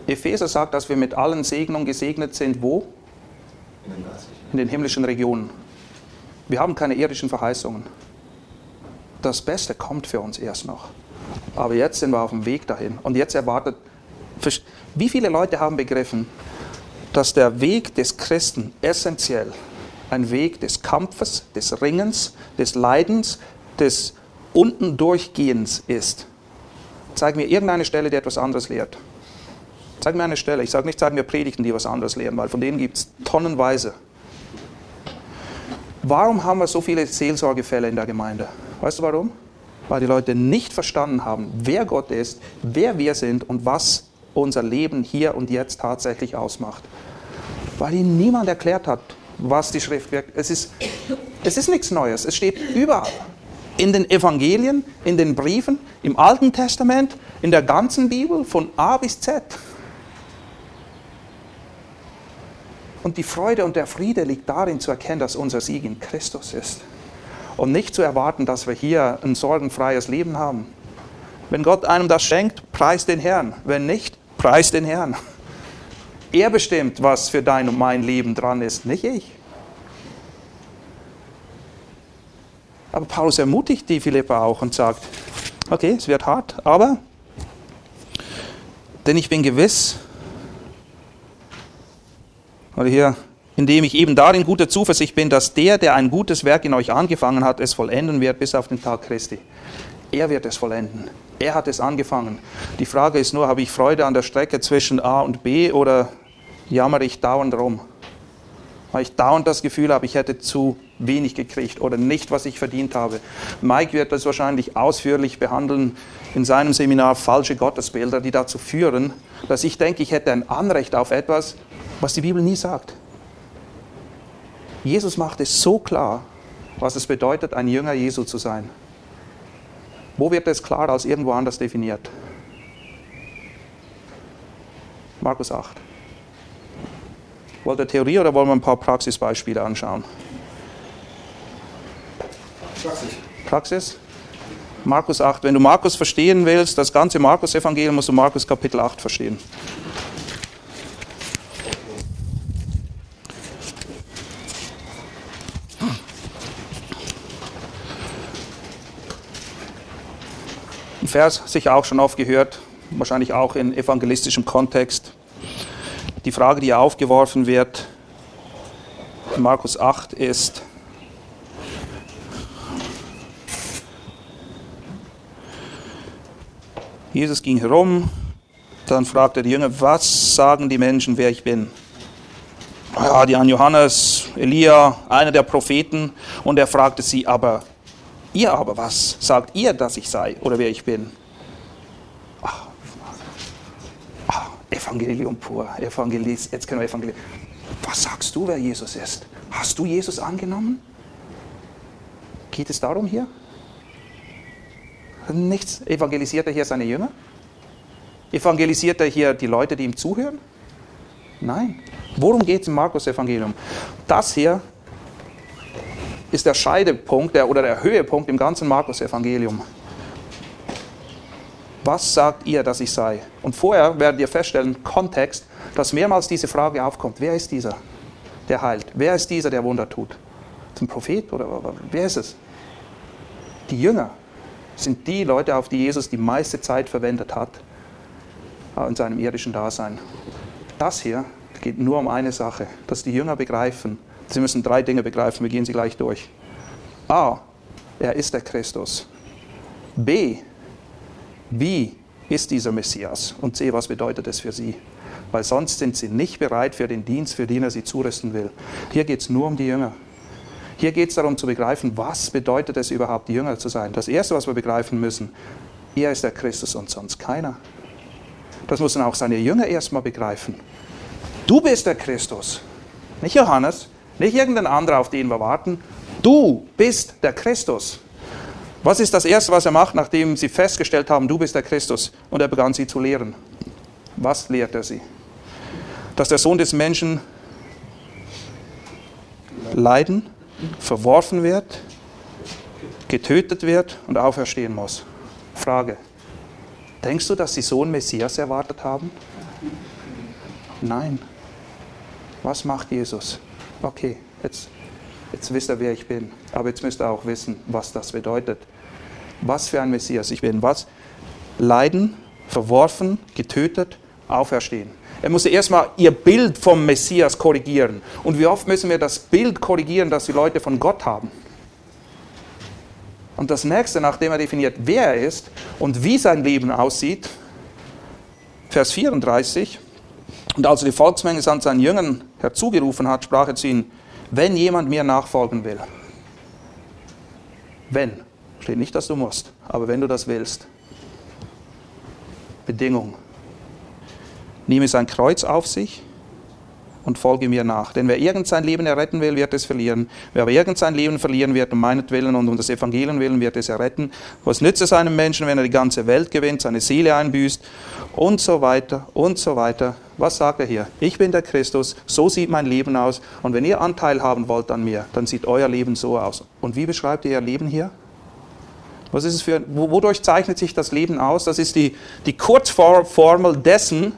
Epheser sagt, dass wir mit allen Segnungen gesegnet sind. Wo? In den, In den himmlischen Regionen. Wir haben keine irdischen Verheißungen. Das Beste kommt für uns erst noch. Aber jetzt sind wir auf dem Weg dahin. Und jetzt erwartet, wie viele Leute haben begriffen, dass der Weg des Christen essentiell ein Weg des Kampfes, des Ringens, des Leidens, des unten Durchgehens ist. Zeig mir irgendeine Stelle, die etwas anderes lehrt. Zeig mir eine Stelle. Ich sage nicht, zeig mir Predigten, die was anderes lehren, weil von denen gibt es tonnenweise. Warum haben wir so viele Seelsorgefälle in der Gemeinde? Weißt du warum? Weil die Leute nicht verstanden haben, wer Gott ist, wer wir sind und was unser Leben hier und jetzt tatsächlich ausmacht. Weil ihnen niemand erklärt hat, was die Schrift wirkt. Es ist, es ist nichts Neues. Es steht überall. In den Evangelien, in den Briefen, im Alten Testament, in der ganzen Bibel, von A bis Z. Und die Freude und der Friede liegt darin zu erkennen, dass unser Sieg in Christus ist. Und nicht zu erwarten, dass wir hier ein sorgenfreies Leben haben. Wenn Gott einem das schenkt, preist den Herrn. Wenn nicht, preist den Herrn. Er bestimmt, was für dein und mein Leben dran ist, nicht ich. Aber Paulus ermutigt die Philippa auch und sagt, okay, es wird hart, aber denn ich bin gewiss, oder hier, indem ich eben darin guter Zuversicht bin, dass der, der ein gutes Werk in euch angefangen hat, es vollenden wird bis auf den Tag Christi. Er wird es vollenden. Er hat es angefangen. Die Frage ist nur, habe ich Freude an der Strecke zwischen A und B oder jammere ich dauernd rum? Weil ich dauernd das Gefühl habe, ich hätte zu wenig gekriegt oder nicht, was ich verdient habe. Mike wird das wahrscheinlich ausführlich behandeln in seinem Seminar Falsche Gottesbilder, die dazu führen, dass ich denke, ich hätte ein Anrecht auf etwas, was die Bibel nie sagt. Jesus macht es so klar, was es bedeutet, ein Jünger Jesu zu sein. Wo wird es klarer als irgendwo anders definiert? Markus 8. Wollt ihr Theorie oder wollen wir ein paar Praxisbeispiele anschauen? Praxis. Praxis? Markus 8. Wenn du Markus verstehen willst, das ganze Markus-Evangelium, musst du Markus Kapitel 8 verstehen. Vers, sicher auch schon oft gehört, wahrscheinlich auch in evangelistischem Kontext. Die Frage, die aufgeworfen wird, in Markus 8 ist, Jesus ging herum, dann fragte die Jünger, was sagen die Menschen, wer ich bin? Ja, die an Johannes, Elia, einer der Propheten. Und er fragte sie, aber ihr aber, was sagt ihr, dass ich sei oder wer ich bin? Ach, ach, Evangelium pur, Evangelist, jetzt können wir Evangelium. Was sagst du, wer Jesus ist? Hast du Jesus angenommen? Geht es darum hier? Nichts. Evangelisiert er hier seine Jünger? Evangelisiert er hier die Leute, die ihm zuhören? Nein. Worum geht es im Markus-Evangelium? Das hier ist der Scheidepunkt der, oder der Höhepunkt im ganzen Markus-Evangelium. Was sagt ihr, dass ich sei? Und vorher werdet ihr feststellen, Kontext, dass mehrmals diese Frage aufkommt. Wer ist dieser, der heilt? Wer ist dieser, der Wunder tut? Ein Prophet oder wer ist es? Die Jünger sind die Leute, auf die Jesus die meiste Zeit verwendet hat in seinem irdischen Dasein. Das hier geht nur um eine Sache, dass die Jünger begreifen. Sie müssen drei Dinge begreifen, wir gehen sie gleich durch. A, er ist der Christus. B, wie ist dieser Messias? Und C, was bedeutet es für sie? Weil sonst sind sie nicht bereit für den Dienst, für den er sie zurüsten will. Hier geht es nur um die Jünger. Hier geht es darum zu begreifen, was bedeutet es überhaupt, Jünger zu sein. Das Erste, was wir begreifen müssen, er ist der Christus und sonst keiner. Das müssen auch seine Jünger erstmal begreifen. Du bist der Christus, nicht Johannes, nicht irgendein anderer, auf den wir warten. Du bist der Christus. Was ist das Erste, was er macht, nachdem sie festgestellt haben, du bist der Christus? Und er begann sie zu lehren. Was lehrt er sie? Dass der Sohn des Menschen leiden, verworfen wird, getötet wird und auferstehen muss. Frage. Denkst du, dass sie so einen Messias erwartet haben? Nein. Was macht Jesus? Okay, jetzt, jetzt wisst ihr, wer ich bin. Aber jetzt müsst ihr auch wissen, was das bedeutet. Was für ein Messias ich bin. Was? Leiden, verworfen, getötet, auferstehen. Er musste erstmal ihr Bild vom Messias korrigieren. Und wie oft müssen wir das Bild korrigieren, das die Leute von Gott haben? Und das nächste, nachdem er definiert, wer er ist und wie sein Leben aussieht, Vers 34, und als er die Volksmenge an seinen Jüngern herzugerufen hat, sprach er zu ihnen, wenn jemand mir nachfolgen will, wenn, steht nicht, dass du musst, aber wenn du das willst, Bedingung, nehme sein Kreuz auf sich und folge mir nach. Denn wer irgend sein Leben erretten will, wird es verlieren. Wer aber irgend sein Leben verlieren wird, um meinetwillen und um das Evangelium willen, wird es erretten. Was nützt es einem Menschen, wenn er die ganze Welt gewinnt, seine Seele einbüßt und so weiter und so weiter. Was sagt er hier? Ich bin der Christus, so sieht mein Leben aus. Und wenn ihr Anteil haben wollt an mir, dann sieht euer Leben so aus. Und wie beschreibt ihr ihr Leben hier? Was ist es für, wodurch zeichnet sich das Leben aus? Das ist die, die Kurzformel dessen,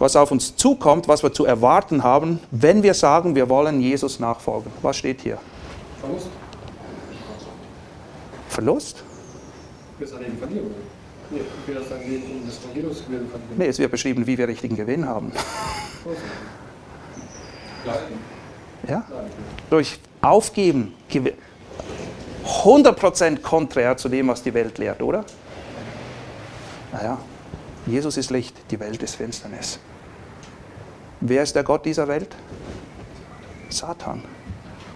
was auf uns zukommt, was wir zu erwarten haben, wenn wir sagen, wir wollen Jesus nachfolgen. Was steht hier? Verlust. Verlust? Nee, es wird beschrieben, wie wir richtigen Gewinn haben. Ja? Durch Aufgeben, 100% konträr zu dem, was die Welt lehrt, oder? Naja, Jesus ist Licht, die Welt ist Finsternis. Wer ist der Gott dieser Welt? Satan.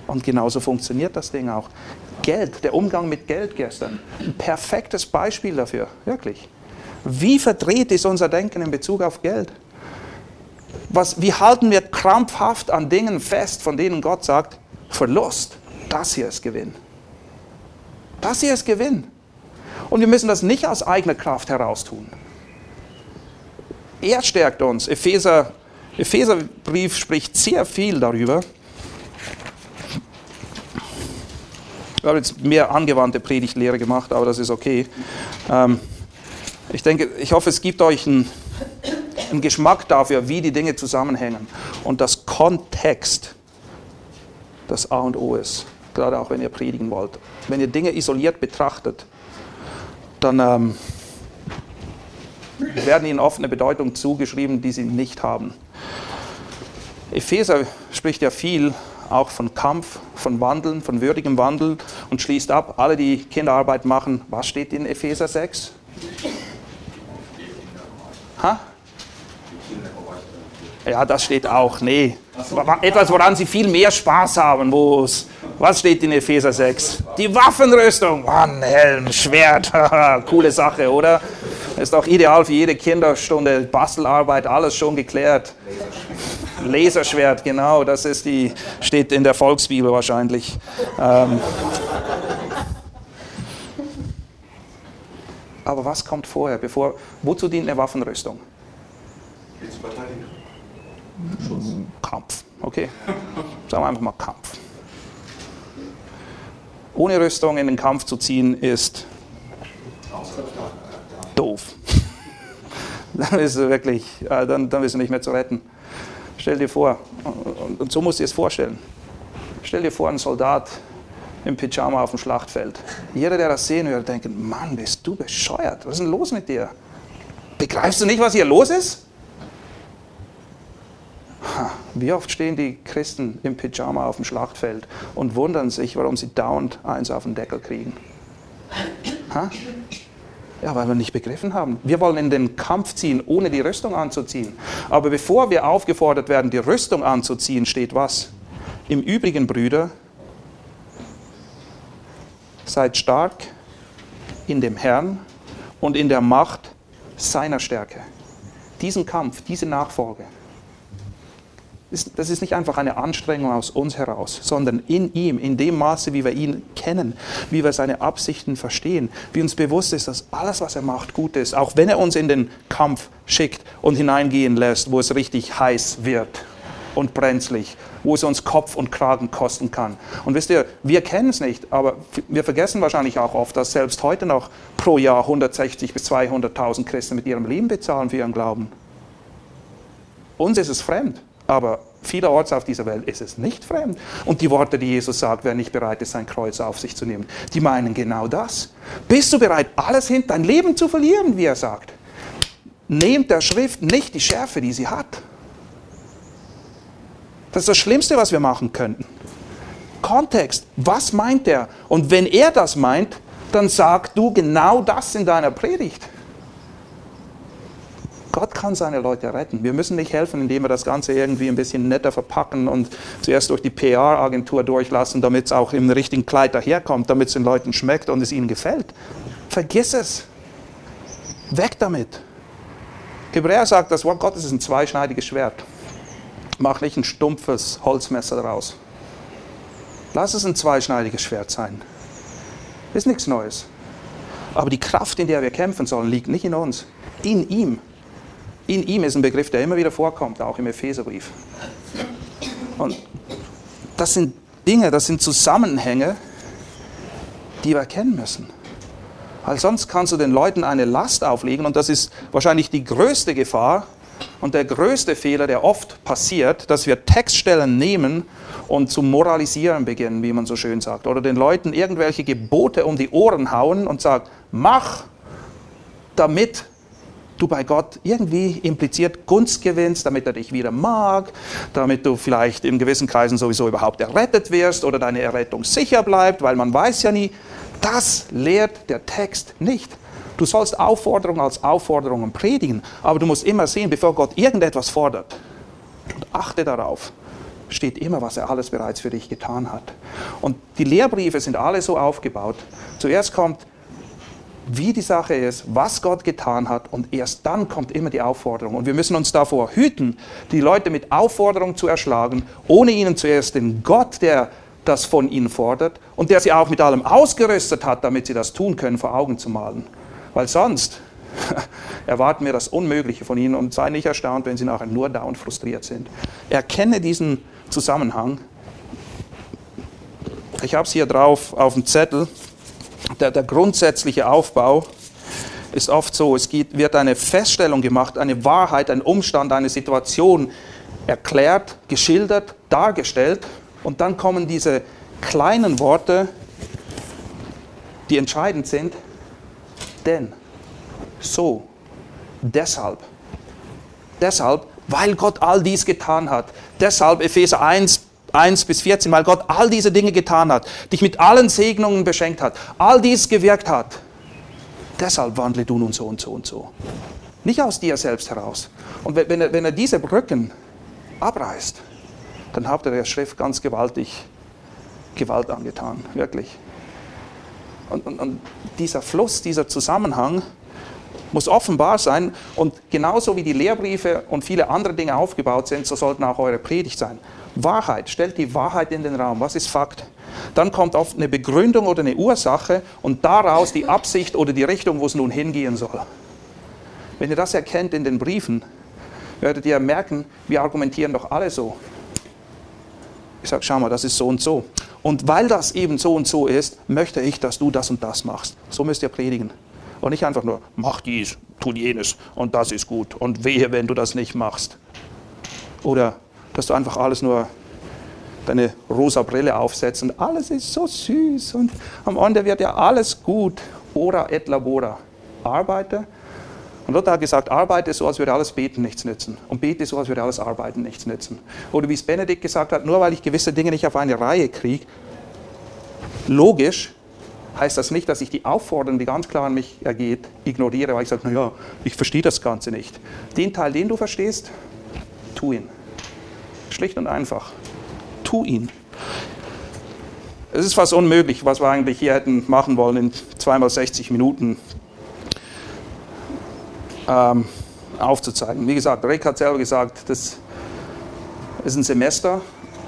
Und genauso funktioniert das Ding auch. Geld, der Umgang mit Geld gestern, ein perfektes Beispiel dafür, wirklich. Wie verdreht ist unser Denken in Bezug auf Geld? Was, wie halten wir krampfhaft an Dingen fest, von denen Gott sagt, Verlust, das hier ist Gewinn. Das hier ist Gewinn. Und wir müssen das nicht aus eigener Kraft heraus tun. Er stärkt uns. Epheser, Epheserbrief spricht sehr viel darüber. Ich habe jetzt mehr angewandte Predigtlehre gemacht, aber das ist okay. Ähm, ich denke, ich hoffe, es gibt euch einen, einen Geschmack dafür, wie die Dinge zusammenhängen. Und das Kontext das A und O ist, gerade auch wenn ihr predigen wollt. Wenn ihr Dinge isoliert betrachtet, dann ähm, werden ihnen oft eine Bedeutung zugeschrieben, die sie nicht haben. Epheser spricht ja viel auch von Kampf, von Wandeln, von würdigem Wandel und schließt ab, alle, die Kinderarbeit machen, was steht in Epheser 6? Ha? Ja, das steht auch. Nee. Etwas, woran sie viel mehr Spaß haben. Wo's, was steht in Epheser 6? Die Waffenrüstung. Mann, Helm, Schwert. <laughs> Coole Sache, oder? Ist auch ideal für jede Kinderstunde. Bastelarbeit, alles schon geklärt. Laserschwert, genau, das ist die, steht in der Volksbibel wahrscheinlich. Ähm. Aber was kommt vorher? Bevor, wozu dient eine Waffenrüstung? Kampf, okay? Sagen wir einfach mal Kampf. Ohne Rüstung in den Kampf zu ziehen ist doof. <laughs> Dann ist es wirklich, äh, dann, dann bist du nicht mehr zu retten. Stell dir vor, und so musst du dir es vorstellen. Stell dir vor, ein Soldat im Pyjama auf dem Schlachtfeld. Jeder, der das sehen würde, denkt, Mann, bist du bescheuert? Was ist denn los mit dir? Begreifst du nicht, was hier los ist? Wie oft stehen die Christen im Pyjama auf dem Schlachtfeld und wundern sich, warum sie dauernd eins auf den Deckel kriegen? Ha? Ja, weil wir nicht begriffen haben. Wir wollen in den Kampf ziehen, ohne die Rüstung anzuziehen. Aber bevor wir aufgefordert werden, die Rüstung anzuziehen, steht was? Im Übrigen, Brüder, seid stark in dem Herrn und in der Macht seiner Stärke. Diesen Kampf, diese Nachfolge, das ist nicht einfach eine Anstrengung aus uns heraus, sondern in ihm, in dem Maße, wie wir ihn kennen, wie wir seine Absichten verstehen, wie uns bewusst ist, dass alles, was er macht, gut ist, auch wenn er uns in den Kampf schickt und hineingehen lässt, wo es richtig heiß wird und brenzlig, wo es uns Kopf und Kragen kosten kann. Und wisst ihr, wir kennen es nicht, aber wir vergessen wahrscheinlich auch oft, dass selbst heute noch pro Jahr 160 bis 200.000 Christen mit ihrem Leben bezahlen für ihren Glauben. Uns ist es fremd. Aber vielerorts auf dieser Welt ist es nicht fremd. Und die Worte, die Jesus sagt, wer nicht bereit ist, sein Kreuz auf sich zu nehmen, die meinen genau das. Bist du bereit, alles hin, dein Leben zu verlieren, wie er sagt? Nehmt der Schrift nicht die Schärfe, die sie hat. Das ist das Schlimmste, was wir machen könnten. Kontext, was meint er? Und wenn er das meint, dann sag du genau das in deiner Predigt. Gott kann seine Leute retten. Wir müssen nicht helfen, indem wir das Ganze irgendwie ein bisschen netter verpacken und zuerst durch die PR-Agentur durchlassen, damit es auch im richtigen Kleid daherkommt, damit es den Leuten schmeckt und es ihnen gefällt. Vergiss es. Weg damit. Hebräer sagt, das Wort Gottes ist ein zweischneidiges Schwert. Mach nicht ein stumpfes Holzmesser daraus. Lass es ein zweischneidiges Schwert sein. Ist nichts Neues. Aber die Kraft, in der wir kämpfen sollen, liegt nicht in uns, in ihm. In ihm ist ein Begriff, der immer wieder vorkommt, auch im Epheserbrief. Und das sind Dinge, das sind Zusammenhänge, die wir erkennen müssen. Weil sonst kannst du den Leuten eine Last auflegen und das ist wahrscheinlich die größte Gefahr und der größte Fehler, der oft passiert, dass wir Textstellen nehmen und zu moralisieren beginnen, wie man so schön sagt, oder den Leuten irgendwelche Gebote um die Ohren hauen und sagen, mach, damit du bei Gott irgendwie impliziert Gunst gewinnst, damit er dich wieder mag, damit du vielleicht in gewissen Kreisen sowieso überhaupt errettet wirst oder deine Errettung sicher bleibt, weil man weiß ja nie, das lehrt der Text nicht. Du sollst Aufforderungen als Aufforderungen predigen, aber du musst immer sehen, bevor Gott irgendetwas fordert, und achte darauf, steht immer, was er alles bereits für dich getan hat. Und die Lehrbriefe sind alle so aufgebaut. Zuerst kommt wie die Sache ist, was Gott getan hat und erst dann kommt immer die Aufforderung. Und wir müssen uns davor hüten, die Leute mit Aufforderung zu erschlagen, ohne ihnen zuerst den Gott, der das von ihnen fordert und der sie auch mit allem ausgerüstet hat, damit sie das tun können, vor Augen zu malen. Weil sonst <laughs> erwarten wir das Unmögliche von ihnen und sei nicht erstaunt, wenn sie nachher nur da und frustriert sind. Erkenne diesen Zusammenhang. Ich habe es hier drauf auf dem Zettel. Der, der grundsätzliche Aufbau ist oft so, es geht, wird eine Feststellung gemacht, eine Wahrheit, ein Umstand, eine Situation erklärt, geschildert, dargestellt und dann kommen diese kleinen Worte, die entscheidend sind, denn, so, deshalb, deshalb, weil Gott all dies getan hat, deshalb Epheser 1, 1 bis 14, weil Gott all diese Dinge getan hat, dich mit allen Segnungen beschenkt hat, all dies gewirkt hat, deshalb wandle du nun so und so und so. Nicht aus dir selbst heraus. Und wenn er, wenn er diese Brücken abreißt, dann habt ihr der Schrift ganz gewaltig Gewalt angetan, wirklich. Und, und, und dieser Fluss, dieser Zusammenhang muss offenbar sein und genauso wie die Lehrbriefe und viele andere Dinge aufgebaut sind, so sollten auch eure Predigt sein. Wahrheit, stellt die Wahrheit in den Raum. Was ist Fakt? Dann kommt oft eine Begründung oder eine Ursache und daraus die Absicht oder die Richtung, wo es nun hingehen soll. Wenn ihr das erkennt in den Briefen, werdet ihr merken, wir argumentieren doch alle so. Ich sage, schau mal, das ist so und so. Und weil das eben so und so ist, möchte ich, dass du das und das machst. So müsst ihr predigen. Und nicht einfach nur, mach dies, tu jenes und das ist gut. Und wehe, wenn du das nicht machst. Oder dass du einfach alles nur deine rosa Brille aufsetzt und alles ist so süß und am Ende wird ja alles gut. Ora et labora. Arbeite und Luther hat gesagt, arbeite so, als würde alles Beten nichts nützen. Und bete so, als würde alles Arbeiten nichts nützen. Oder wie es Benedikt gesagt hat, nur weil ich gewisse Dinge nicht auf eine Reihe kriege, logisch heißt das nicht, dass ich die Aufforderung, die ganz klar an mich ergeht, ignoriere, weil ich sage, naja, ich verstehe das Ganze nicht. Den Teil, den du verstehst, tu ihn. Schlicht und einfach. Tu ihn. Es ist fast unmöglich, was wir eigentlich hier hätten machen wollen in zweimal 60 Minuten ähm, aufzuzeigen. Wie gesagt, Rick hat selber gesagt, das ist ein Semester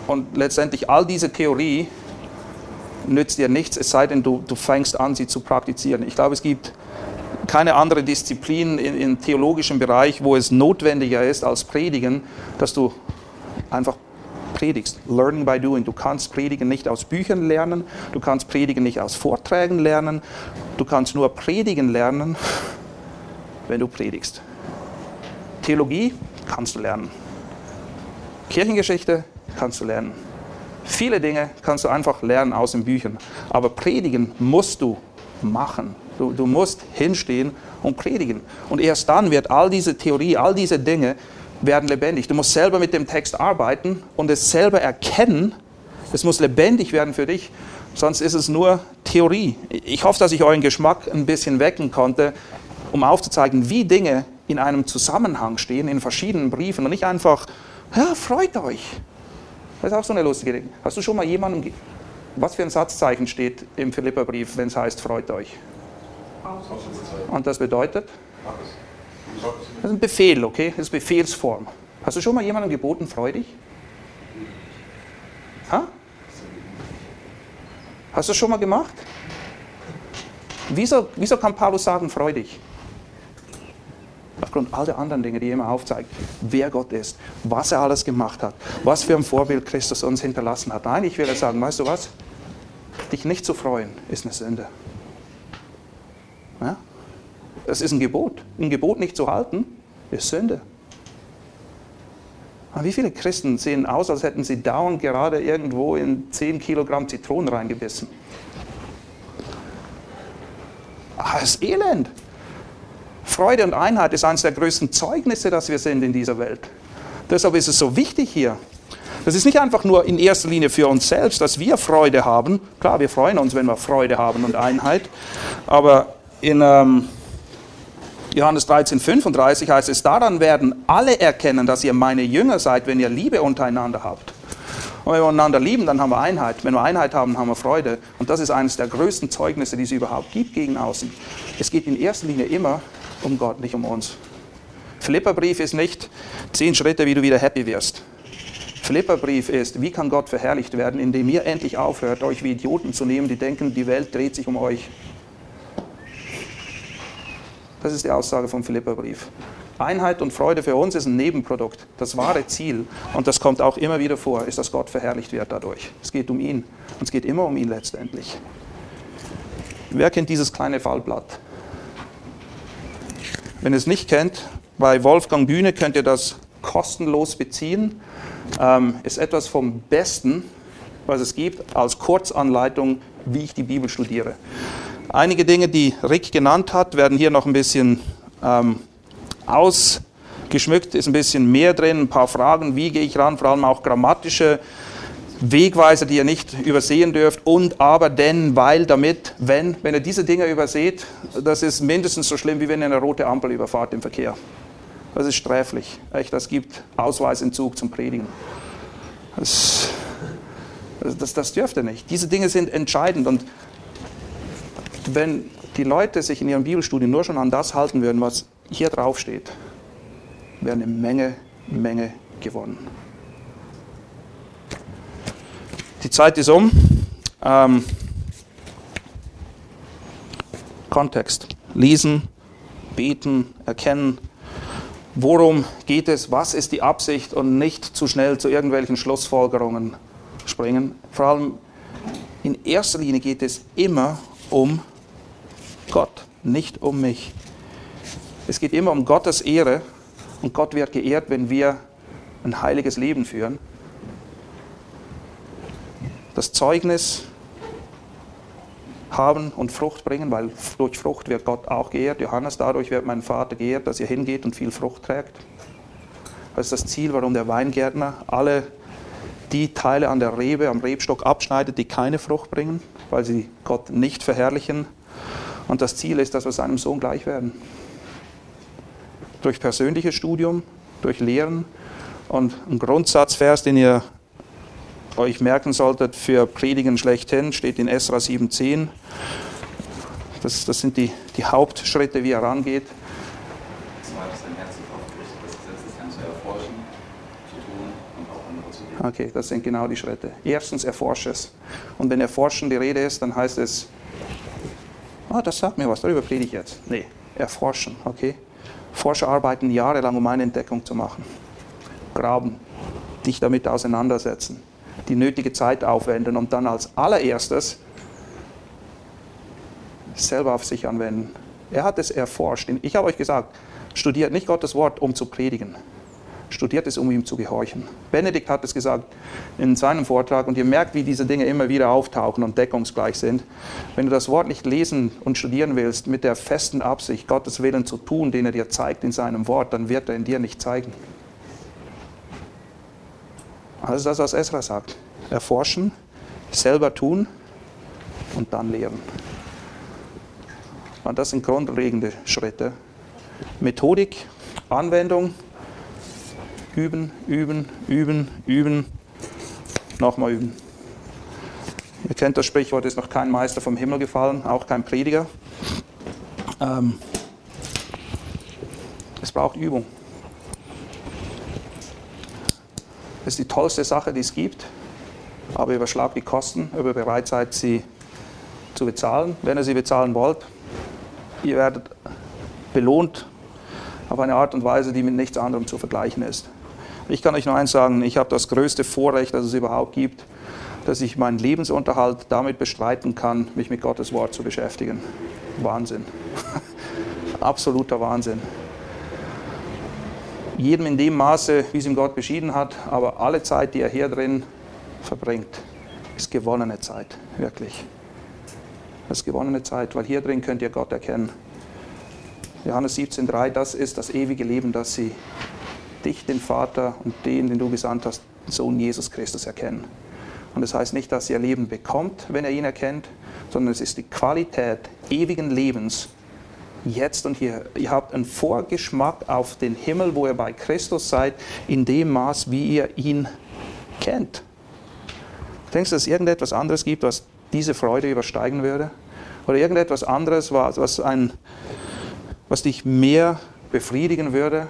und letztendlich all diese Theorie nützt dir nichts, es sei denn, du, du fängst an, sie zu praktizieren. Ich glaube, es gibt keine andere Disziplin im theologischen Bereich, wo es notwendiger ist als Predigen, dass du einfach predigst. Learning by doing. Du kannst Predigen nicht aus Büchern lernen, du kannst Predigen nicht aus Vorträgen lernen, du kannst nur Predigen lernen, wenn du predigst. Theologie kannst du lernen. Kirchengeschichte kannst du lernen. Viele Dinge kannst du einfach lernen aus den Büchern. Aber predigen musst du machen. Du, du musst hinstehen und predigen. Und erst dann wird all diese Theorie, all diese Dinge werden lebendig. Du musst selber mit dem Text arbeiten und es selber erkennen. Es muss lebendig werden für dich, sonst ist es nur Theorie. Ich hoffe, dass ich euren Geschmack ein bisschen wecken konnte um aufzuzeigen, wie Dinge in einem Zusammenhang stehen, in verschiedenen Briefen und nicht einfach, ja, freut euch. Das ist auch so eine lustige Dinge. Hast du schon mal jemandem, was für ein Satzzeichen steht im Philipperbrief, wenn es heißt, freut euch? Und das bedeutet? Das ist ein Befehl, okay? Das ist Befehlsform. Hast du schon mal jemandem geboten, freu dich? Ha? Hast du das schon mal gemacht? Wieso, wieso kann Paulus sagen, freu dich? aufgrund all der anderen Dinge, die er immer aufzeigt, wer Gott ist, was er alles gemacht hat, was für ein Vorbild Christus uns hinterlassen hat. Nein, ich will sagen, weißt du was? Dich nicht zu freuen, ist eine Sünde. Ja? Das ist ein Gebot. Ein Gebot nicht zu halten, ist Sünde. Aber wie viele Christen sehen aus, als hätten sie dauernd gerade irgendwo in 10 Kilogramm Zitronen reingebissen? Ah, das Elend. Freude und Einheit ist eines der größten Zeugnisse, dass wir sind in dieser Welt. Deshalb ist es so wichtig hier. Das ist nicht einfach nur in erster Linie für uns selbst, dass wir Freude haben. Klar, wir freuen uns, wenn wir Freude haben und Einheit. Aber in ähm, Johannes 13, 35 heißt es, daran werden alle erkennen, dass ihr meine Jünger seid, wenn ihr Liebe untereinander habt. Und wenn wir einander lieben, dann haben wir Einheit. Wenn wir Einheit haben, haben wir Freude. Und das ist eines der größten Zeugnisse, die es überhaupt gibt gegen außen. Es geht in erster Linie immer um Gott, nicht um uns. Philipperbrief ist nicht zehn Schritte, wie du wieder happy wirst. Philipperbrief ist, wie kann Gott verherrlicht werden, indem ihr endlich aufhört, euch wie Idioten zu nehmen, die denken, die Welt dreht sich um euch. Das ist die Aussage vom Philipperbrief. Einheit und Freude für uns ist ein Nebenprodukt. Das wahre Ziel, und das kommt auch immer wieder vor, ist, dass Gott verherrlicht wird dadurch. Es geht um ihn. Und es geht immer um ihn letztendlich. Wer kennt dieses kleine Fallblatt? Wenn ihr es nicht kennt, bei Wolfgang Bühne könnt ihr das kostenlos beziehen. Ähm, ist etwas vom Besten, was es gibt, als Kurzanleitung, wie ich die Bibel studiere. Einige Dinge, die Rick genannt hat, werden hier noch ein bisschen ähm, ausgeschmückt, ist ein bisschen mehr drin, ein paar Fragen, wie gehe ich ran, vor allem auch grammatische Wegweiser, die ihr nicht übersehen dürft und aber denn, weil, damit, wenn. Wenn ihr diese Dinge überseht, das ist mindestens so schlimm, wie wenn ihr eine rote Ampel überfahrt im Verkehr. Das ist sträflich. Echt, das gibt Ausweisentzug zum Predigen. Das, das, das dürft ihr nicht. Diese Dinge sind entscheidend und wenn die Leute sich in ihrem Bibelstudium nur schon an das halten würden, was hier drauf steht, wäre eine Menge, Menge gewonnen. Die Zeit ist um. Ähm, Kontext. Lesen, beten, erkennen. Worum geht es? Was ist die Absicht? Und nicht zu schnell zu irgendwelchen Schlussfolgerungen springen. Vor allem in erster Linie geht es immer um Gott, nicht um mich. Es geht immer um Gottes Ehre und Gott wird geehrt, wenn wir ein heiliges Leben führen das Zeugnis haben und Frucht bringen, weil durch Frucht wird Gott auch geehrt. Johannes, dadurch wird mein Vater geehrt, dass ihr hingeht und viel Frucht trägt. Das ist das Ziel, warum der Weingärtner alle die Teile an der Rebe, am Rebstock abschneidet, die keine Frucht bringen, weil sie Gott nicht verherrlichen. Und das Ziel ist, dass wir seinem Sohn gleich werden. Durch persönliches Studium, durch Lehren und ein Grundsatzvers, den ihr euch merken solltet für Predigen schlechthin, steht in Esra 7,10. Das, das sind die, die Hauptschritte, wie er rangeht. Okay, das sind genau die Schritte. Erstens erforsche es. Und wenn erforschen die Rede ist, dann heißt es, ah, das sagt mir was, darüber predige ich jetzt. Nee, erforschen, okay? Forscher arbeiten jahrelang, um eine Entdeckung zu machen. Graben, dich damit auseinandersetzen die nötige Zeit aufwenden und dann als allererstes selber auf sich anwenden. Er hat es erforscht. Ich habe euch gesagt, studiert nicht Gottes Wort, um zu predigen. Studiert es, um ihm zu gehorchen. Benedikt hat es gesagt in seinem Vortrag und ihr merkt, wie diese Dinge immer wieder auftauchen und deckungsgleich sind. Wenn du das Wort nicht lesen und studieren willst mit der festen Absicht, Gottes Willen zu tun, den er dir zeigt in seinem Wort, dann wird er in dir nicht zeigen. Ist das, was Esra sagt. Erforschen, selber tun und dann lehren. Und das sind grundlegende Schritte. Methodik, Anwendung, üben, üben, üben, üben, nochmal üben. Ihr kennt das Sprichwort, ist noch kein Meister vom Himmel gefallen, auch kein Prediger. Ähm, es braucht Übung. Das ist die tollste Sache, die es gibt. Aber überschlagt die Kosten, ihr bereit seid, sie zu bezahlen. Wenn ihr sie bezahlen wollt, ihr werdet belohnt auf eine Art und Weise, die mit nichts anderem zu vergleichen ist. Ich kann euch nur eins sagen, ich habe das größte Vorrecht, das es überhaupt gibt, dass ich meinen Lebensunterhalt damit bestreiten kann, mich mit Gottes Wort zu beschäftigen. Wahnsinn. <laughs> Absoluter Wahnsinn jedem in dem Maße, wie es ihm Gott beschieden hat, aber alle Zeit, die er hier drin verbringt, ist gewonnene Zeit, wirklich. Das ist gewonnene Zeit, weil hier drin könnt ihr Gott erkennen. Johannes 17,3, das ist das ewige Leben, dass sie dich, den Vater und den, den du gesandt hast, den Sohn Jesus Christus erkennen. Und das heißt nicht, dass ihr Leben bekommt, wenn ihr ihn erkennt, sondern es ist die Qualität ewigen Lebens, jetzt und hier. Ihr habt einen Vorgeschmack auf den Himmel, wo ihr bei Christus seid, in dem Maß, wie ihr ihn kennt. Denkst du, dass es irgendetwas anderes gibt, was diese Freude übersteigen würde? Oder irgendetwas anderes, was, ein, was dich mehr befriedigen würde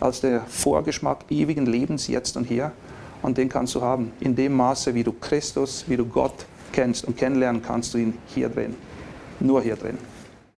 als der Vorgeschmack ewigen Lebens jetzt und hier? Und den kannst du haben. In dem Maße, wie du Christus, wie du Gott kennst und kennenlernen kannst du ihn hier drin. Nur hier drin.